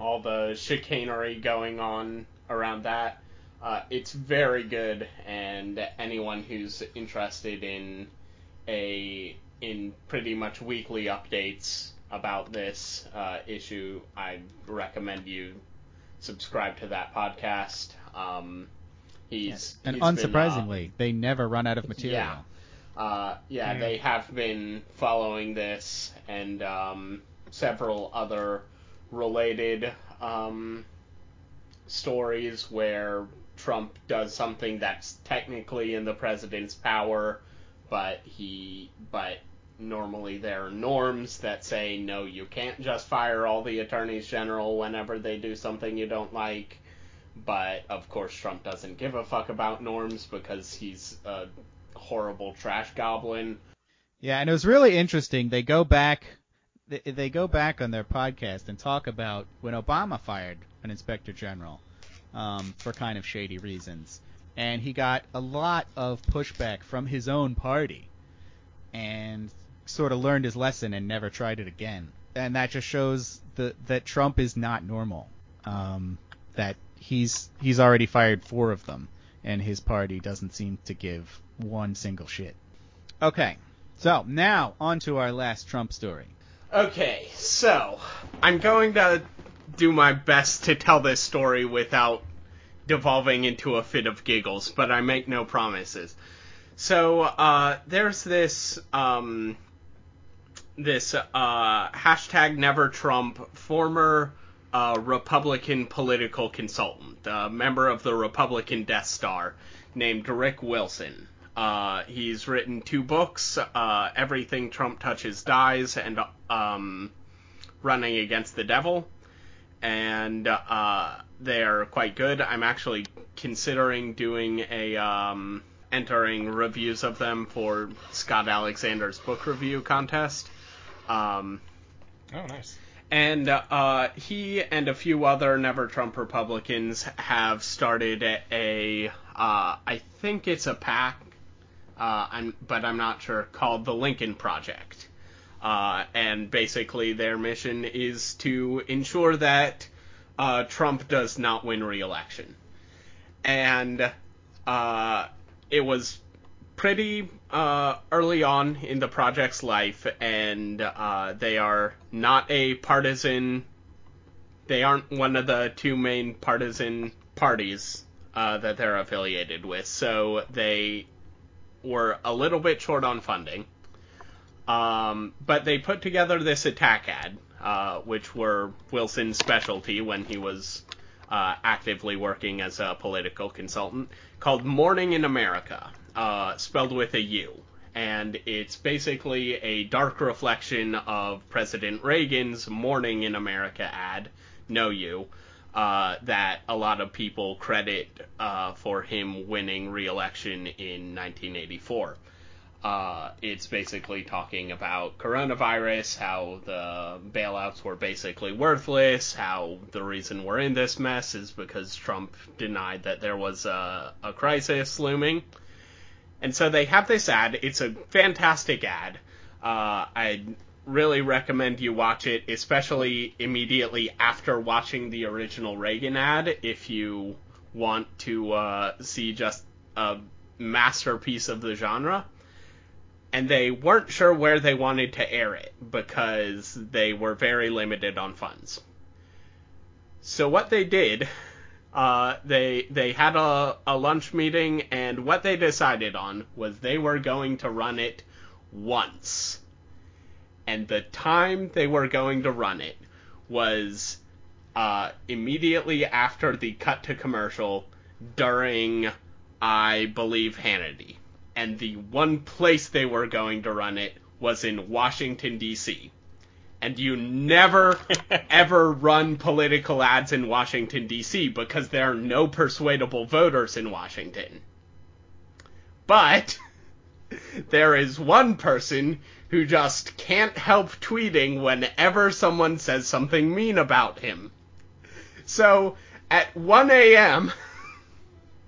all the chicanery going on around that. Uh, it's very good, and anyone who's interested in a in pretty much weekly updates about this uh, issue, I recommend you subscribe to that podcast. Um, he's and he's been, uh, unsurprisingly, they never run out of material. Yeah. uh, yeah, they have been following this and um, several other related um, stories where Trump does something that's technically in the president's power, but he but normally there are norms that say no, you can't just fire all the attorneys general whenever they do something you don't like. But of course, Trump doesn't give a fuck about norms because he's a horrible trash goblin. Yeah, and it was really interesting. They go back, they, they go back on their podcast and talk about when Obama fired an inspector general um, for kind of shady reasons, and he got a lot of pushback from his own party, and sort of learned his lesson and never tried it again. And that just shows the, that Trump is not normal. Um, that he's he's already fired four of them, and his party doesn't seem to give one single shit. Okay, so now on to our last Trump story. Okay, so I'm going to do my best to tell this story without devolving into a fit of giggles, but I make no promises. So uh, there's this um, this uh, hashtag Never Trump former uh, Republican political consultant, a member of the Republican Death Star, named Rick Wilson. Uh, he's written two books, uh, Everything Trump Touches Dies, and um, Running Against the Devil. And uh, they're quite good. I'm actually considering doing a um, entering reviews of them for Scott Alexander's book review contest. Um, Oh, nice. And uh, he and a few other Never Trump Republicans have started a, uh, I think it's a PAC, uh, I'm, but I'm not sure, called the Lincoln Project. Uh, and basically, their mission is to ensure that uh, Trump does not win re-election. And uh, it was pretty uh, early on in the project's life, and uh, they are not a partisan. They aren't one of the two main partisan parties uh, that they're affiliated with, so they were a little bit short on funding. Um, but they put together this attack ad, uh, which were Wilson's specialty when he was uh, actively working as a political consultant, called Mourning in America, uh, spelled with a U. And it's basically a dark reflection of President Reagan's Morning in America ad, No You, uh, that a lot of people credit uh, for him winning re-election in 1984. Uh, it's basically talking about coronavirus, how the bailouts were basically worthless, how the reason we're in this mess is because Trump denied that there was a, a crisis looming. And so they have this ad. It's a fantastic ad. Uh, I really recommend you watch it, especially immediately after watching the original Reagan ad, if you want to uh, see just a masterpiece of the genre and they weren't sure where they wanted to air it because they were very limited on funds. So what they did, uh, they they had a, a lunch meeting, and what they decided on was they were going to run it once, and the time they were going to run it was uh, immediately after the cut to commercial during, I believe, Hannity and the one place they were going to run it was in Washington D.C. And you never ever run political ads in Washington D.C. because there are no persuadable voters in Washington. But there is one person who just can't help tweeting whenever someone says something mean about him. So at 1 a.m.,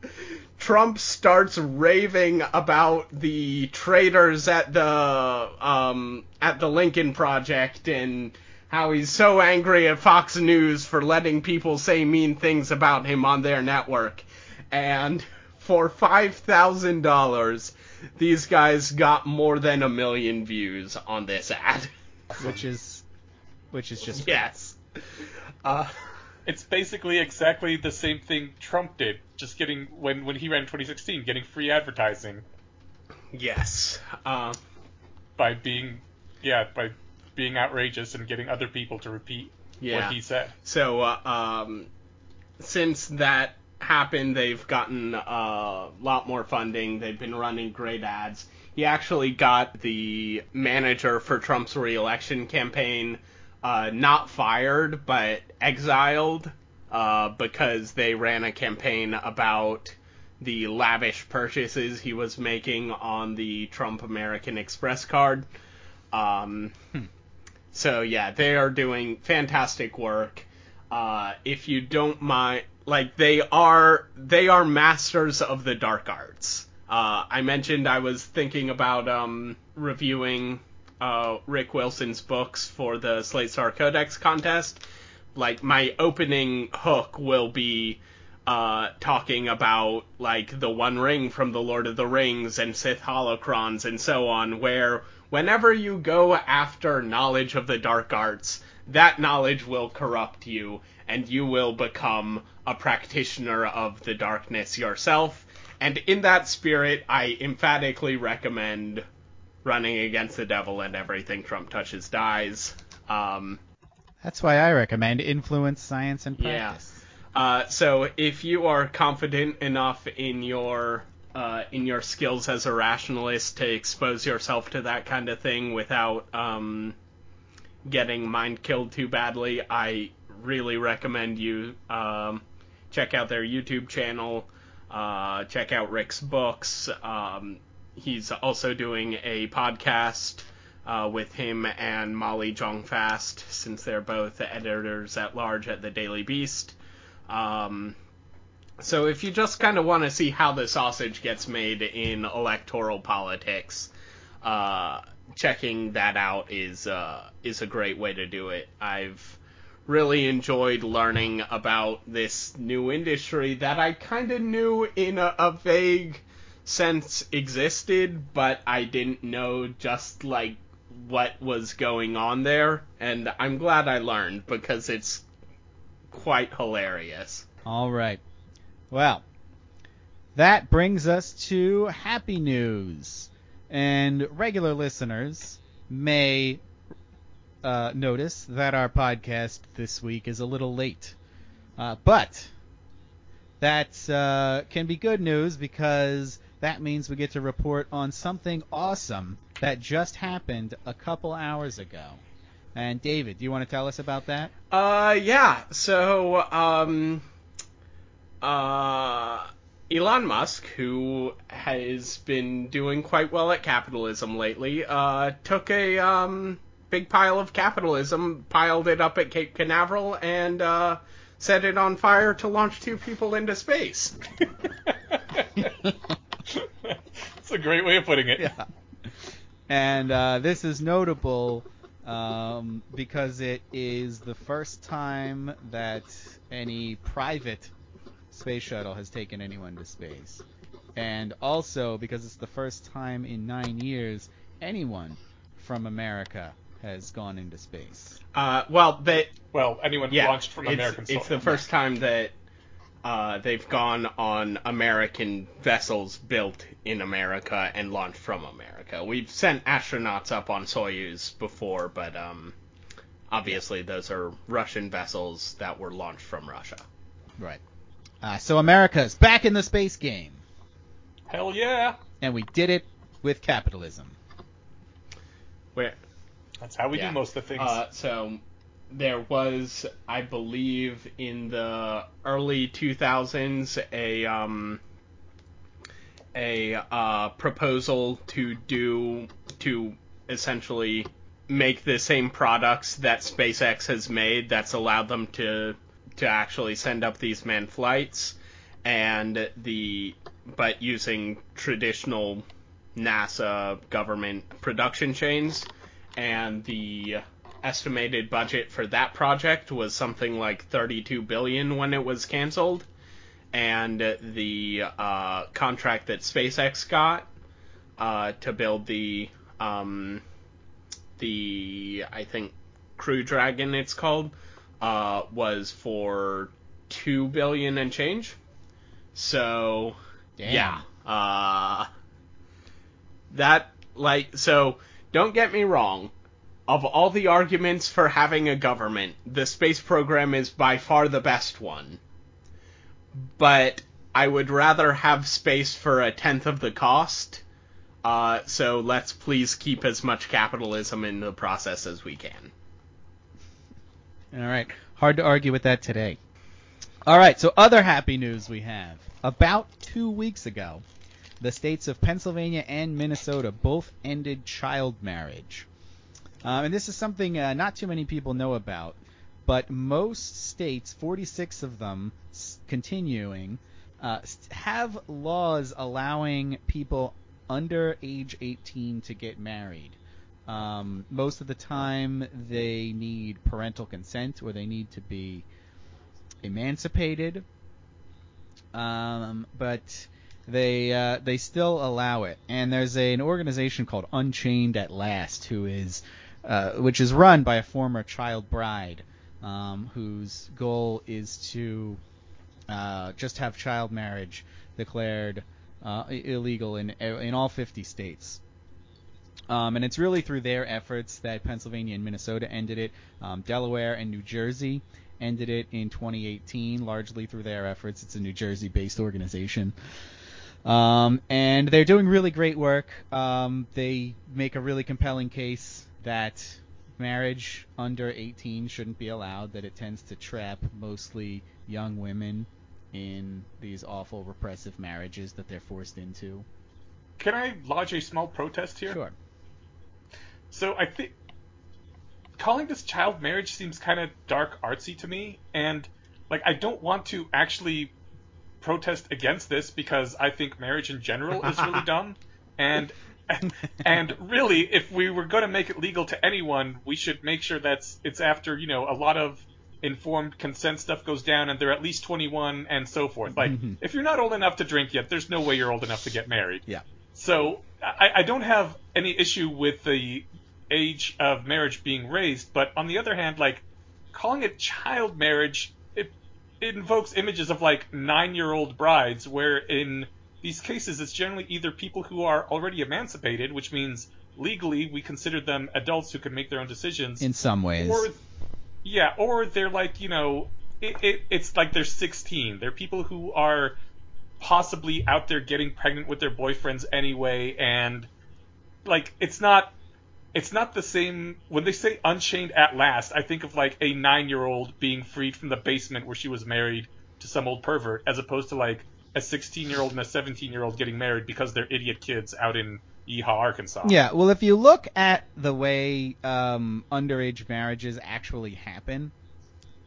Trump starts raving about the traitors at the um, at the Lincoln Project and how he's so angry at Fox News for letting people say mean things about him on their network. And for five thousand dollars, these guys got more than a million views on this ad. which is which is just yes. Uh, It's basically exactly the same thing Trump did, just getting when when he ran in 2016, getting free advertising yes. Uh, by being yeah by being outrageous and getting other people to repeat yeah. what he said. So, uh, um, since that happened, they've gotten uh, a lot more funding. They've been running great ads. He actually got the manager for Trump's reelection campaign uh, not fired, but exiled uh, because they ran a campaign about the lavish purchases he was making on the Trump American Express card. Um, so yeah, they are doing fantastic work. Uh, if you don't mind, like they are, they are masters of the dark arts. Uh, I mentioned I was thinking about um, reviewing uh, Rick Wilson's books for the Slate Star Codex contest. Like my opening hook will be uh, talking about like the One Ring from the Lord of the Rings and Sith holocrons and so on, where whenever you go after knowledge of the dark arts, that knowledge will corrupt you and you will become a practitioner of the darkness yourself. And in that spirit, I emphatically recommend running against the devil and everything Trump touches dies. Um, That's why I recommend influence, science, and Yeah. practice. uh, so if you are confident enough in your uh, in your skills as a rationalist to expose yourself to that kind of thing without um, getting mind killed too badly, I really recommend you um, check out their YouTube channel. Uh, check out Rick's books. Um, he's also doing a podcast uh, with him and Molly Jong-Fast, since they're both editors at large at the Daily Beast. Um, so if you just kind of want to see how the sausage gets made in electoral politics, uh, checking that out is uh, is a great way to do it. I've really enjoyed learning about this new industry that I kind of knew in a, a vague sense existed, but I didn't know just like what was going on there, and I'm glad I learned because it's quite hilarious. All right. Well, that brings us to happy news. And regular listeners may uh, notice that our podcast this week is a little late. Uh, but that uh, can be good news because that means we get to report on something awesome that just happened a couple hours ago. And David, do you want to tell us about that? Uh, yeah. So, um, uh, Elon Musk, who has been doing quite well at capitalism lately, uh, took a um big pile of capitalism, piled it up at Cape Canaveral, and uh, set it on fire to launch two people into space. It's a great way of putting it. yeah. And uh, this is notable um, because it is the first time that any private space shuttle has taken anyone to space. And also because it's the first time in nine years anyone from America has gone into space. Uh, well, they Well, anyone yeah, launched from it's, American soil. It's the first time that uh, they've gone on American vessels built in America and launched from America. We've sent astronauts up on Soyuz before, but um, obviously those are Russian vessels that were launched from Russia. Right. Uh, so America's back in the space game, Hell yeah! and we did it with capitalism. Where That's how we Yeah. do most of the things. Uh, so there was, I believe, in the early 2000s, a um, a uh, proposal to do to essentially make the same products that SpaceX has made that's allowed them to to actually send up these manned flights and the but using traditional NASA government production chains and the estimated budget for that project was something like 32 billion when it was canceled and the uh, contract that SpaceX got uh, to build the um, the I think Crew Dragon it's called uh, was for two billion and change. So Damn. yeah, uh, that like so. Don't get me wrong. Of all the arguments for having a government, the space program is by far the best one. But I would rather have space for a tenth of the cost. Uh, so let's please keep as much capitalism in the process as we can. All right. Hard to argue with that today. All right. So other happy news we have. About two weeks ago, the states of Pennsylvania and Minnesota both ended child marriage. Um, and this is something uh, not too many people know about, but most states, 46 of them, s- continuing, uh, have laws allowing people under age 18 to get married. Um, most of the time, they need parental consent or they need to be emancipated. Um, but they uh, they still allow it. And there's a, an organization called Unchained at Last, who is uh, which is run by a former child bride, um, whose goal is to uh, just have child marriage declared uh, illegal in in all 50 states. Um, and it's really through their efforts that Pennsylvania and Minnesota ended it. Um, Delaware and New Jersey ended it in 2018, largely through their efforts. It's a New Jersey-based organization. Um, and they're doing really great work. Um, they make a really compelling case that marriage under 18 shouldn't be allowed, that it tends to trap mostly young women in these awful repressive marriages that they're forced into. Can I lodge a small protest here? Sure. So I think calling this child marriage seems kind of dark artsy to me, and like I don't want to actually protest against this because I think marriage in general is really dumb, and and really, if we were going to make it legal to anyone, we should make sure that's it's after you know a lot of informed consent stuff goes down and they're at least 21 and so forth. Like mm-hmm. if you're not old enough to drink yet, there's no way you're old enough to get married. Yeah. So I, I don't have any issue with the age of marriage being raised, but on the other hand, like calling it child marriage, it, it invokes images of like nine-year-old brides, where in these cases it's generally either people who are already emancipated, which means legally we consider them adults who can make their own decisions, In some ways. or yeah, or they're like you know, it, it it's like they're 16. They're people who are possibly out there getting pregnant with their boyfriends anyway, and like it's not it's not the same when they say unchained at last. I think of like a nine year old being freed from the basement where she was married to some old pervert, as opposed to like a 16 year old and a 17 year old getting married because they're idiot kids out in Yeehaw, Arkansas. Yeah, well, if you look at the way um, underage marriages actually happen,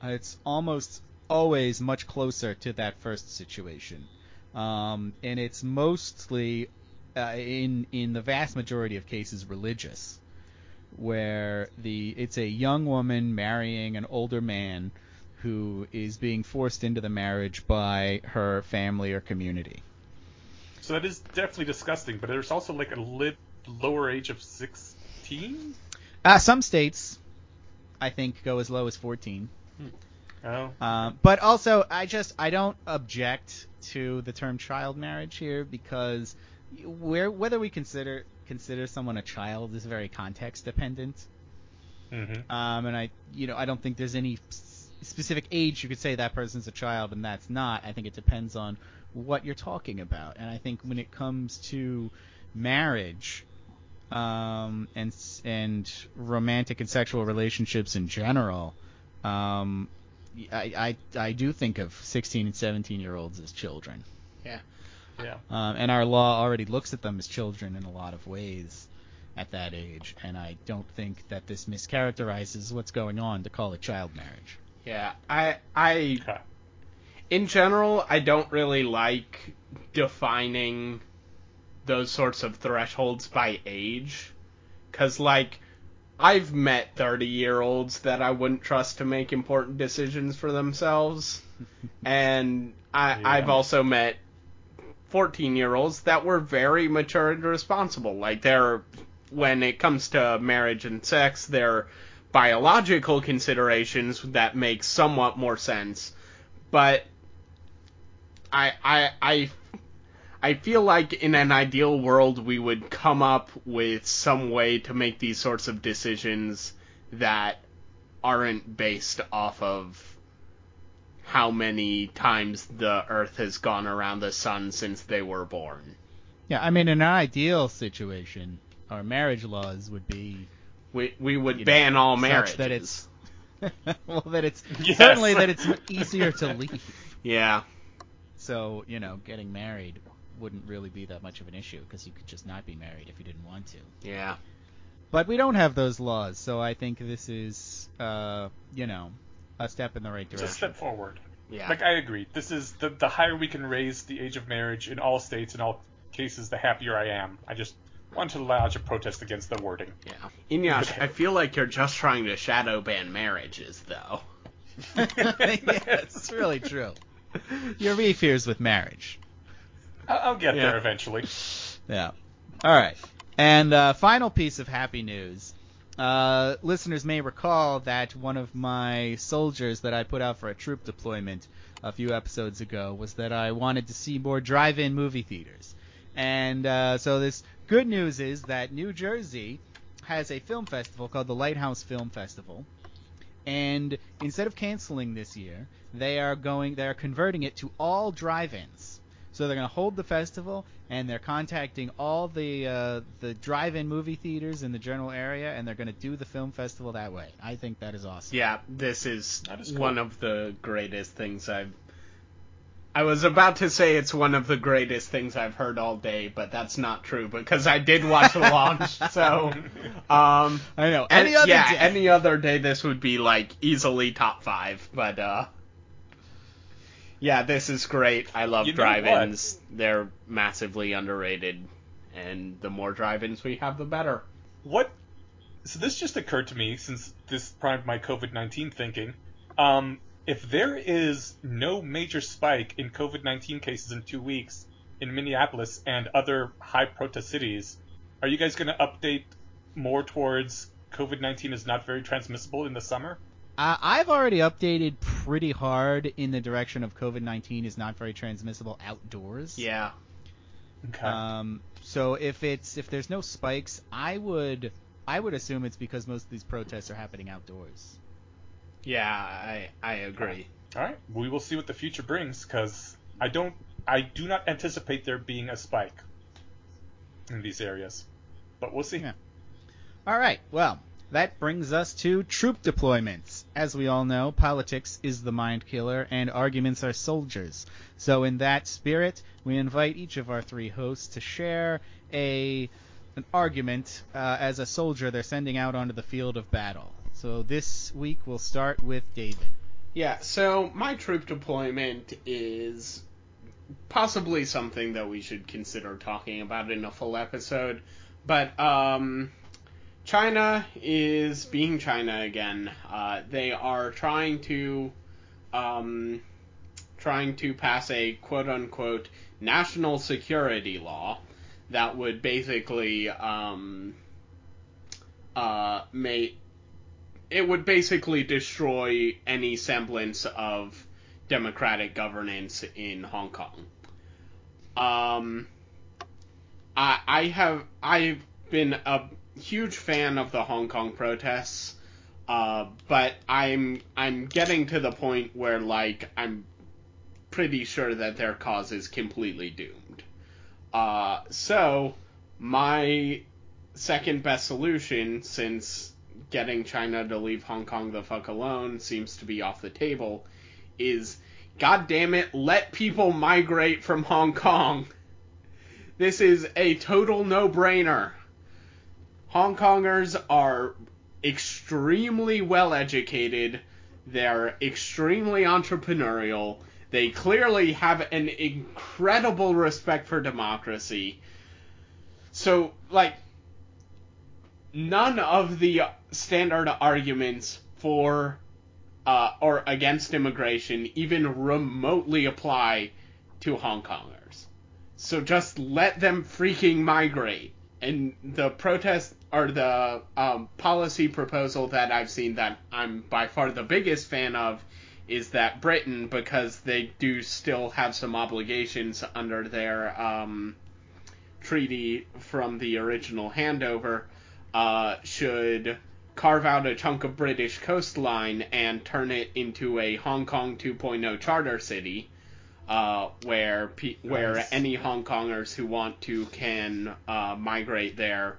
it's almost always much closer to that first situation, um, and it's mostly, uh, in in the vast majority of cases, religious, where the it's a young woman marrying an older man who is being forced into the marriage by her family or community. So that is definitely disgusting. But there's also like a lower age of 16. Uh, some states, I think, go as low as 14. Oh. Um, but also, I just I don't object to the term child marriage here because where whether we consider consider someone a child is very context dependent. Mm-hmm. Um, and I you know I don't think there's any specific age you could say that person's a child and that's not. I think it depends on what you're talking about. And I think when it comes to marriage um, and and romantic and sexual relationships in general, um, I, I I do think of 16 and 17 year olds as children. Yeah. Um, and our law already looks at them as children in a lot of ways at that age, and I don't think that this mischaracterizes what's going on to call it child marriage. Yeah, I I Okay. in general I don't really like defining those sorts of thresholds by age cuz like I've met 30-year-olds that I wouldn't trust to make important decisions for themselves and I Yeah. I've also met 14-year-olds that were very mature and responsible like they're when it comes to marriage and sex they're biological considerations that make somewhat more sense but I I I I feel like in an ideal world we would come up with some way to make these sorts of decisions that aren't based off of how many times the earth has gone around the sun since they were born. Yeah, I mean, in an ideal situation, our marriage laws would be We we would You know, ban all such marriages. that it's well that it's Yes. certainly that it's easier to leave. yeah. So you know, getting married wouldn't really be that much of an issue because you could just not be married if you didn't want to. Yeah. But we don't have those laws, so I think this is, uh, you know, a step in the right It's a direction. step forward. Yeah. Like I agree. This is the the higher we can raise the age of marriage in all states in all cases, the happier I am. I just want to lodge a protest against the wording. yeah. Eneasz, I feel like you're just trying to shadow ban marriages though. yeah, it's really true. Your re fears with marriage. I'll, I'll get Yeah. there eventually. Yeah. All right. And uh, final piece of happy news. Uh, listeners may recall that one of my soldiers that I put out for a troop deployment a few episodes ago was that I wanted to see more drive-in movie theaters. And uh, so this good news is that New Jersey has a film festival called the Lighthouse Film Festival. And instead of canceling this year, they are going they are converting it to all drive-ins. So they're going to hold the festival, and they're contacting all the uh, the drive-in movie theaters in the general area, and they're going to do the film festival that way. I think that is awesome. Yeah, this is, That is cool. one of the greatest things I've. I was about to say it's one of the greatest things I've heard all day, but that's not true because I did watch the launch. So, um, I know. and- Any other yeah, day. any other day this would be like easily top five. But uh, yeah, this is great. I love You know drive-ins. They're massively underrated, and the more drive-ins we have, the better. What? So this just occurred to me since this primed my COVID nineteen thinking. Um, if there is no major spike in COVID nineteen cases in two weeks in Minneapolis and other high protest cities, are you guys going to update more towards COVID nineteen is not very transmissible in the summer? Uh, I've already updated pretty hard in the direction of COVID nineteen is not very transmissible outdoors. Yeah. Okay. Um, so if it's if there's no spikes, I would I would assume it's because most of these protests are happening outdoors. Yeah, I I agree. All right, we will see what the future brings because I don't, I do not anticipate there being a spike in these areas, but we'll see. Yeah. All right. Well, that brings us to troop deployments. As we all know, politics is the mind killer and arguments are soldiers. So in that spirit, we invite each of our three hosts to share a an argument uh, as a soldier they're sending out onto the field of battle. So this week we'll start with David. Yeah, so my troop deployment is possibly something that we should consider talking about in a full episode. But um, China is being China again. Uh, they are trying to um, trying to pass a quote unquote national security law that would basically um, uh, make it would basically destroy any semblance of democratic governance in Hong Kong. Um, I I have I've been a huge fan of the Hong Kong protests, uh, but I'm I'm getting to the point where like I'm pretty sure that their cause is completely doomed. Uh, so my second best solution, since getting China to leave Hong Kong the fuck alone seems to be off the table, is God damn it, let people migrate from Hong Kong. This is a total no-brainer. Hong Kongers are extremely well educated. They're extremely entrepreneurial. They clearly have an incredible respect for democracy. So, like, none of the standard arguments for uh, or against immigration even remotely apply to Hong Kongers. So just let them freaking migrate. And the protest or the um, policy proposal that I've seen that I'm by far the biggest fan of is that Britain, because they do still have some obligations under their um, treaty from the original handover, uh, should carve out a chunk of British coastline and turn it into a Hong Kong 2.0 charter city, uh, where pe- nice. where any Hong Kongers who want to can uh, migrate there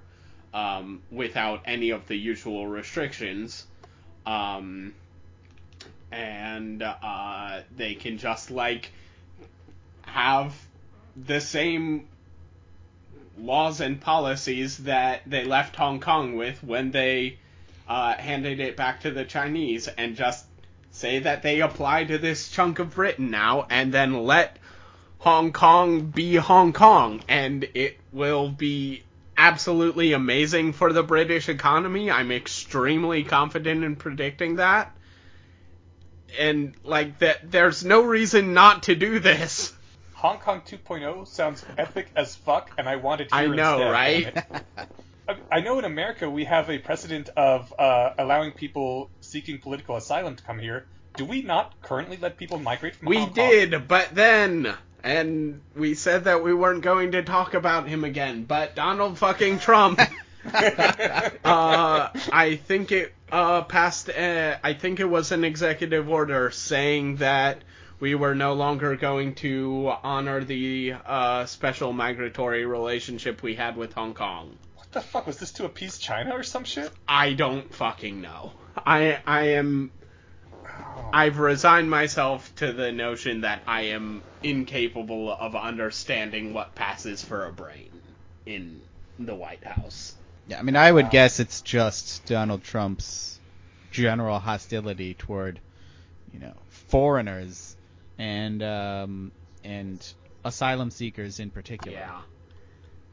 um, without any of the usual restrictions. Um, and uh, they can just like have the same laws and policies that they left Hong Kong with when they uh, handed it back to the Chinese and just say that they apply to this chunk of Britain now and then let Hong Kong be Hong Kong and it will be absolutely amazing for the British economy. I'm extremely confident in predicting that. And like that there's no reason not to do this. Hong Kong 2.0 sounds epic as fuck and I wanted to I know, instead, right? I know in America we have a precedent of uh, allowing people seeking political asylum to come here. Do we not currently let people migrate from we Hong Kong? did, but then, and we said that we weren't going to talk about him again. But Donald fucking Trump, uh, I think it uh, passed. Uh, I think it was an executive order saying that we were no longer going to honor the uh, special migratory relationship we had with Hong Kong the fuck was this to appease China or some shit? I don't fucking know. I I am I've resigned myself to the notion that I am incapable of understanding what passes for a brain in the White House. Yeah, I mean, I would wow. guess it's just Donald Trump's general hostility toward, you know, foreigners and um, and asylum seekers in particular. Yeah.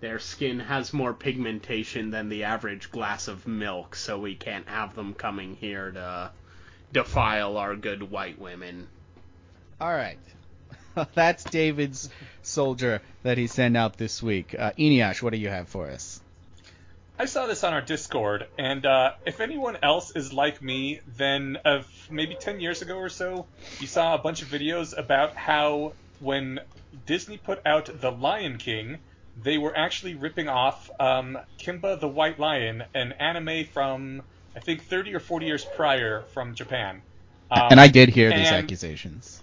Their skin has more pigmentation than the average glass of milk, so we can't have them coming here to defile our good white women. All right. That's David's soldier that he sent out this week. Uh, Eneasz, what do you have for us? I saw this on our Discord, and uh, if anyone else is like me, then uh, maybe 10 years ago or so, you saw a bunch of videos about how when Disney put out The Lion King, they were actually ripping off um, Kimba the White Lion, an anime from I think 30 or 40 years prior from Japan. Um, and I did hear these accusations.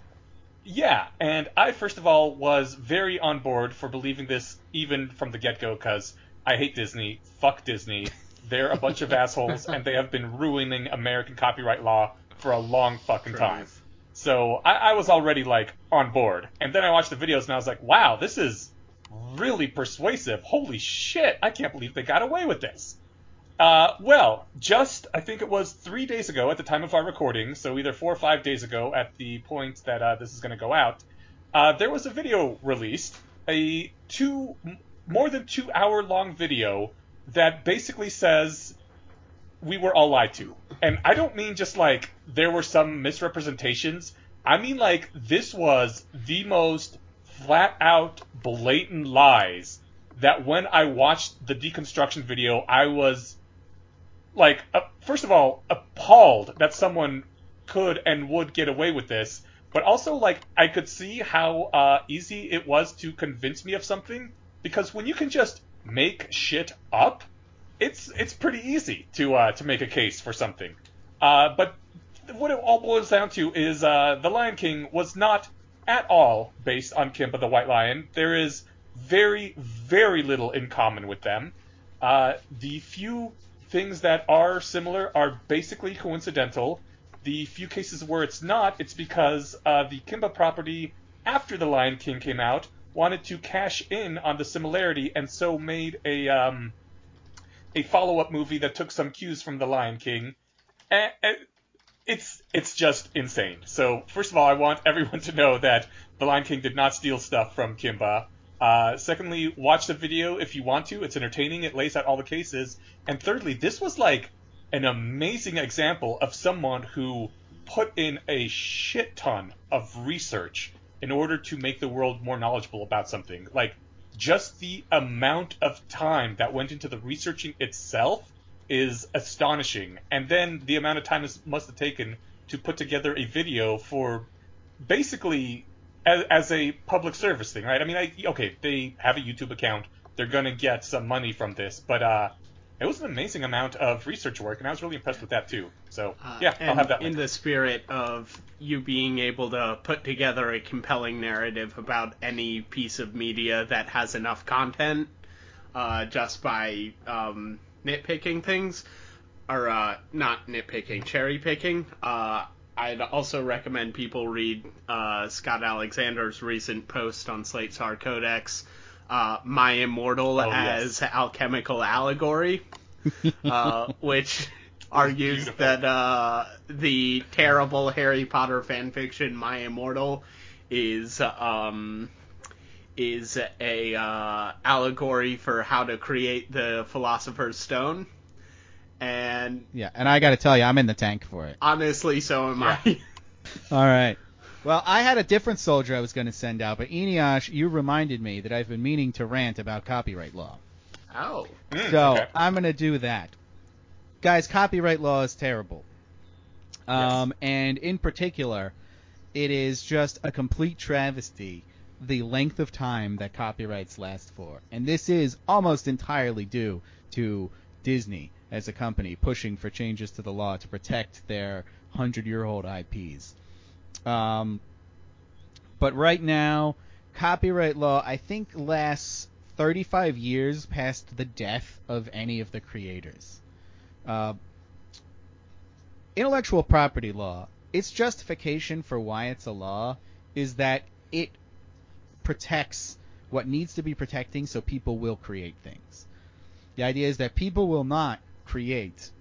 Yeah, and I first of all was very on board for believing this even from the get go because I hate Disney. Fuck Disney. They're a bunch of assholes, and they have been ruining American copyright law for a long fucking time. So I, I was already like on board, and then I watched the videos and I was like, wow, this is really persuasive. Holy shit, I can't believe they got away with this. Uh, well, just, I think it was three days ago at the time of our recording, so either four or five days ago at the point that uh, this is going to go out, uh, there was a video released, a two, more than two hour long video that basically says we were all lied to. And I don't mean just like there were some misrepresentations. I mean like this was the most flat out blatant lies that when I watched the deconstruction video, I was like, uh, first of all, appalled that someone could and would get away with this, but also like I could see how uh, easy it was to convince me of something because when you can just make shit up, it's it's pretty easy to uh, to make a case for something. Uh, but what it all boils down to is uh, the Lion King was not at all based on Kimba the White Lion. There is very, very little in common with them. Uh, the few things that are similar are basically coincidental. The few cases where it's not, it's because uh, the Kimba property after The Lion King came out wanted to cash in on the similarity and so made a um, a follow up movie that took some cues from The Lion King. And, and it's it's just insane. So first of all, I want everyone to know that The Lion King did not steal stuff from Kimba. Uh, secondly, watch the video if you want to. It's entertaining. It lays out all the cases. And thirdly, this was like an amazing example of someone who put in a shit ton of research in order to make the world more knowledgeable about something. Like just the amount of time that went into the researching itself is astonishing. And then the amount of time this must have taken to put together a video for basically as, as a public service thing, right? I mean, I, okay, they have a YouTube account. They're going to get some money from this, but uh, it was an amazing amount of research work, and I was really impressed with that too. So Uh, yeah, I'll have that. in link. the spirit of you being able to put together a compelling narrative about any piece of media that has enough content, uh, just by um, nitpicking things, or uh, not nitpicking, cherry picking. Uh, I'd also recommend people read uh, Scott Alexander's recent post on Slate Star Codex, uh, "My Immortal Oh, as yes. Alchemical Allegory," uh, which argues beautiful. that uh, the terrible Harry Potter fanfiction "My Immortal" is um, is a uh, allegory for how to create the Philosopher's Stone, and Yeah, and I got to tell you, I'm in the tank for it. honestly, so am Yeah. I. All right. Well, I had a different soldier I was going to send out, but Eneasz, you reminded me that I've been meaning to rant about copyright law. oh, Mm, So okay. I'm going to do that. Guys, copyright law is terrible. Um, And in particular, it is just a complete travesty the length of time that copyrights last for. And this is almost entirely due to Disney as a company pushing for changes to the law to protect their 100 year old IPs. Um, but right now, copyright law, I think, lasts 35 years past the death of any of the creators. Uh, intellectual property law, its justification for why it's a law is that it protects what needs to be protecting so people will create things. The idea is that people will not create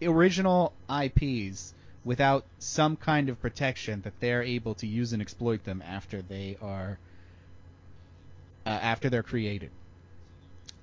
original IPs without some kind of protection that they're able to use and exploit them after they are uh, after they're created.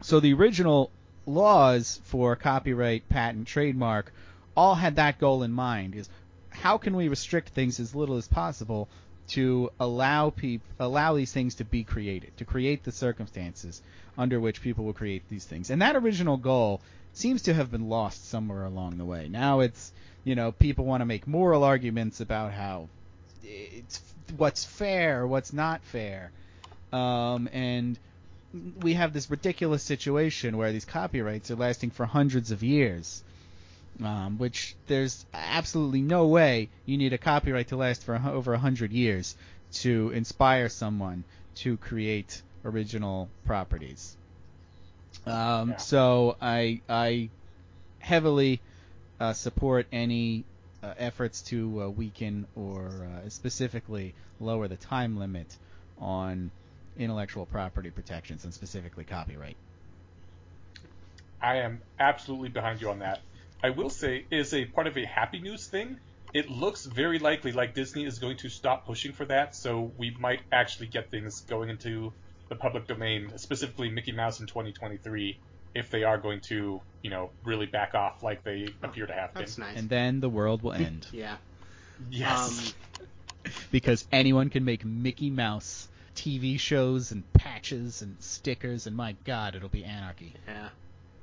So the original laws for copyright, patent, trademark all had that goal in mind is how can we restrict things as little as possible to allow peop- allow these things to be created, to create the circumstances under which people will create these things. And that original goal seems to have been lost somewhere along the way. Now it's, you know, people want to make moral arguments about how it's what's fair, what's not fair. Um, and we have this ridiculous situation where these copyrights are lasting for hundreds of years, um, which there's absolutely no way you need a copyright to last for over a hundred years to inspire someone to create original properties. Um, Yeah. So I I heavily uh, support any uh, efforts to uh, weaken or uh, specifically lower the time limit on intellectual property protections and specifically copyright. I am absolutely behind you on that. I will say, is a part of a happy news thing. It looks very likely like Disney is going to stop pushing for that, so we might actually get things going into the public domain, specifically Mickey Mouse in 2023, if they are going to, you know, really back off like they appear to have been. that's nice. And then the world will end yeah. Yes. Um, because anyone can make Mickey Mouse TV shows and patches and stickers and my god, it'll be anarchy. yeah.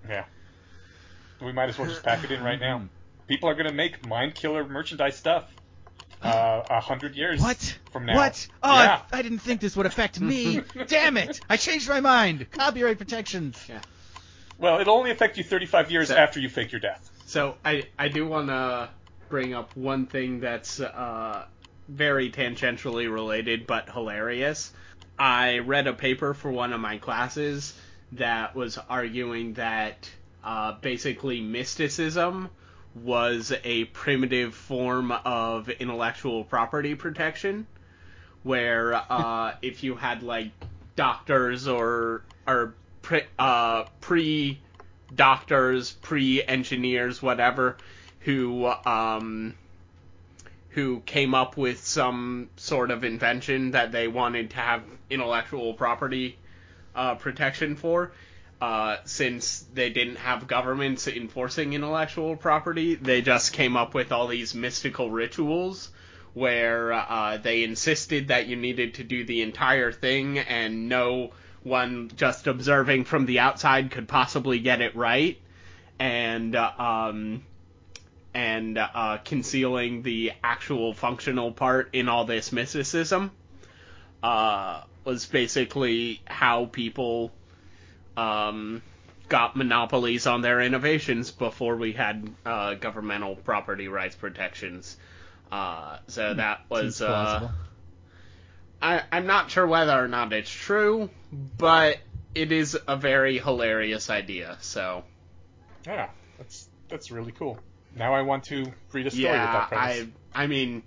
yeah. We might as well just pack it in right now. People are going to make mind killer merchandise stuff uh, a hundred years What? from now. What? Oh, yeah. I, I didn't think this would affect me. Damn it! I changed my mind. Copyright protections. Yeah. Well, it'll only affect you 35 years So- after you fake your death. So I I do want to bring up one thing that's uh, very tangentially related but hilarious. I read a paper for one of my classes that was arguing that uh, basically mysticism was a primitive form of intellectual property protection, where uh, if you had like doctors or or pre, uh, pre doctors, pre engineers, whatever, who um, who came up with some sort of invention that they wanted to have intellectual property uh, protection for. Uh, since they didn't have governments enforcing intellectual property, they just came up with all these mystical rituals where uh, they insisted that you needed to do the entire thing and no one just observing from the outside could possibly get it right. And uh, um, and uh, concealing the actual functional part in all this mysticism was basically how people um, got monopolies on their innovations before we had uh, governmental property rights protections. Uh, so that was. Seems Uh. I, I'm not sure whether or not it's true, but it is a very hilarious idea. So Yeah, that's that's really cool. Now I want to read a story with that premise. I I mean,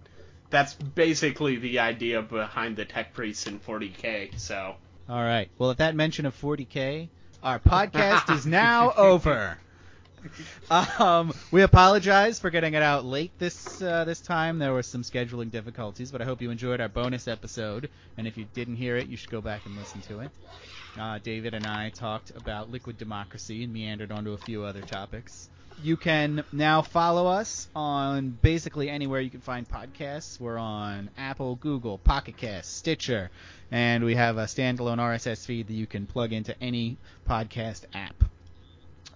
that's basically the idea behind the Tech Priests in 40k. So All right. Well, at that mention of 40k, our podcast is now over. Um, we apologize for getting it out late this uh, this time. There were some scheduling difficulties, but I hope you enjoyed our bonus episode. And if you didn't hear it, you should go back and listen to it. Uh, David and I talked about liquid democracy and meandered onto a few other topics. You can now follow us on basically anywhere you can find podcasts. We're on Apple, Google, Pocket Cast, Stitcher, and we have a standalone RSS feed that you can plug into any podcast app.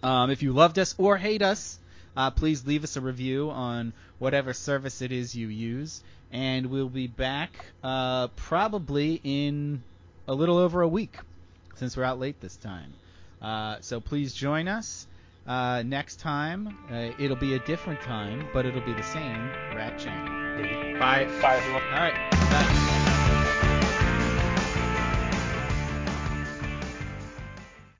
Um, if you loved us or hate us, uh, please leave us a review on whatever service it is you use, and we'll be back uh, probably in a little over a week since we're out late this time. Uh, so please join us. Uh, next time, uh, it'll be a different time, but it'll be the same Rat Channel. bye. Bye everyone. All right. Bye.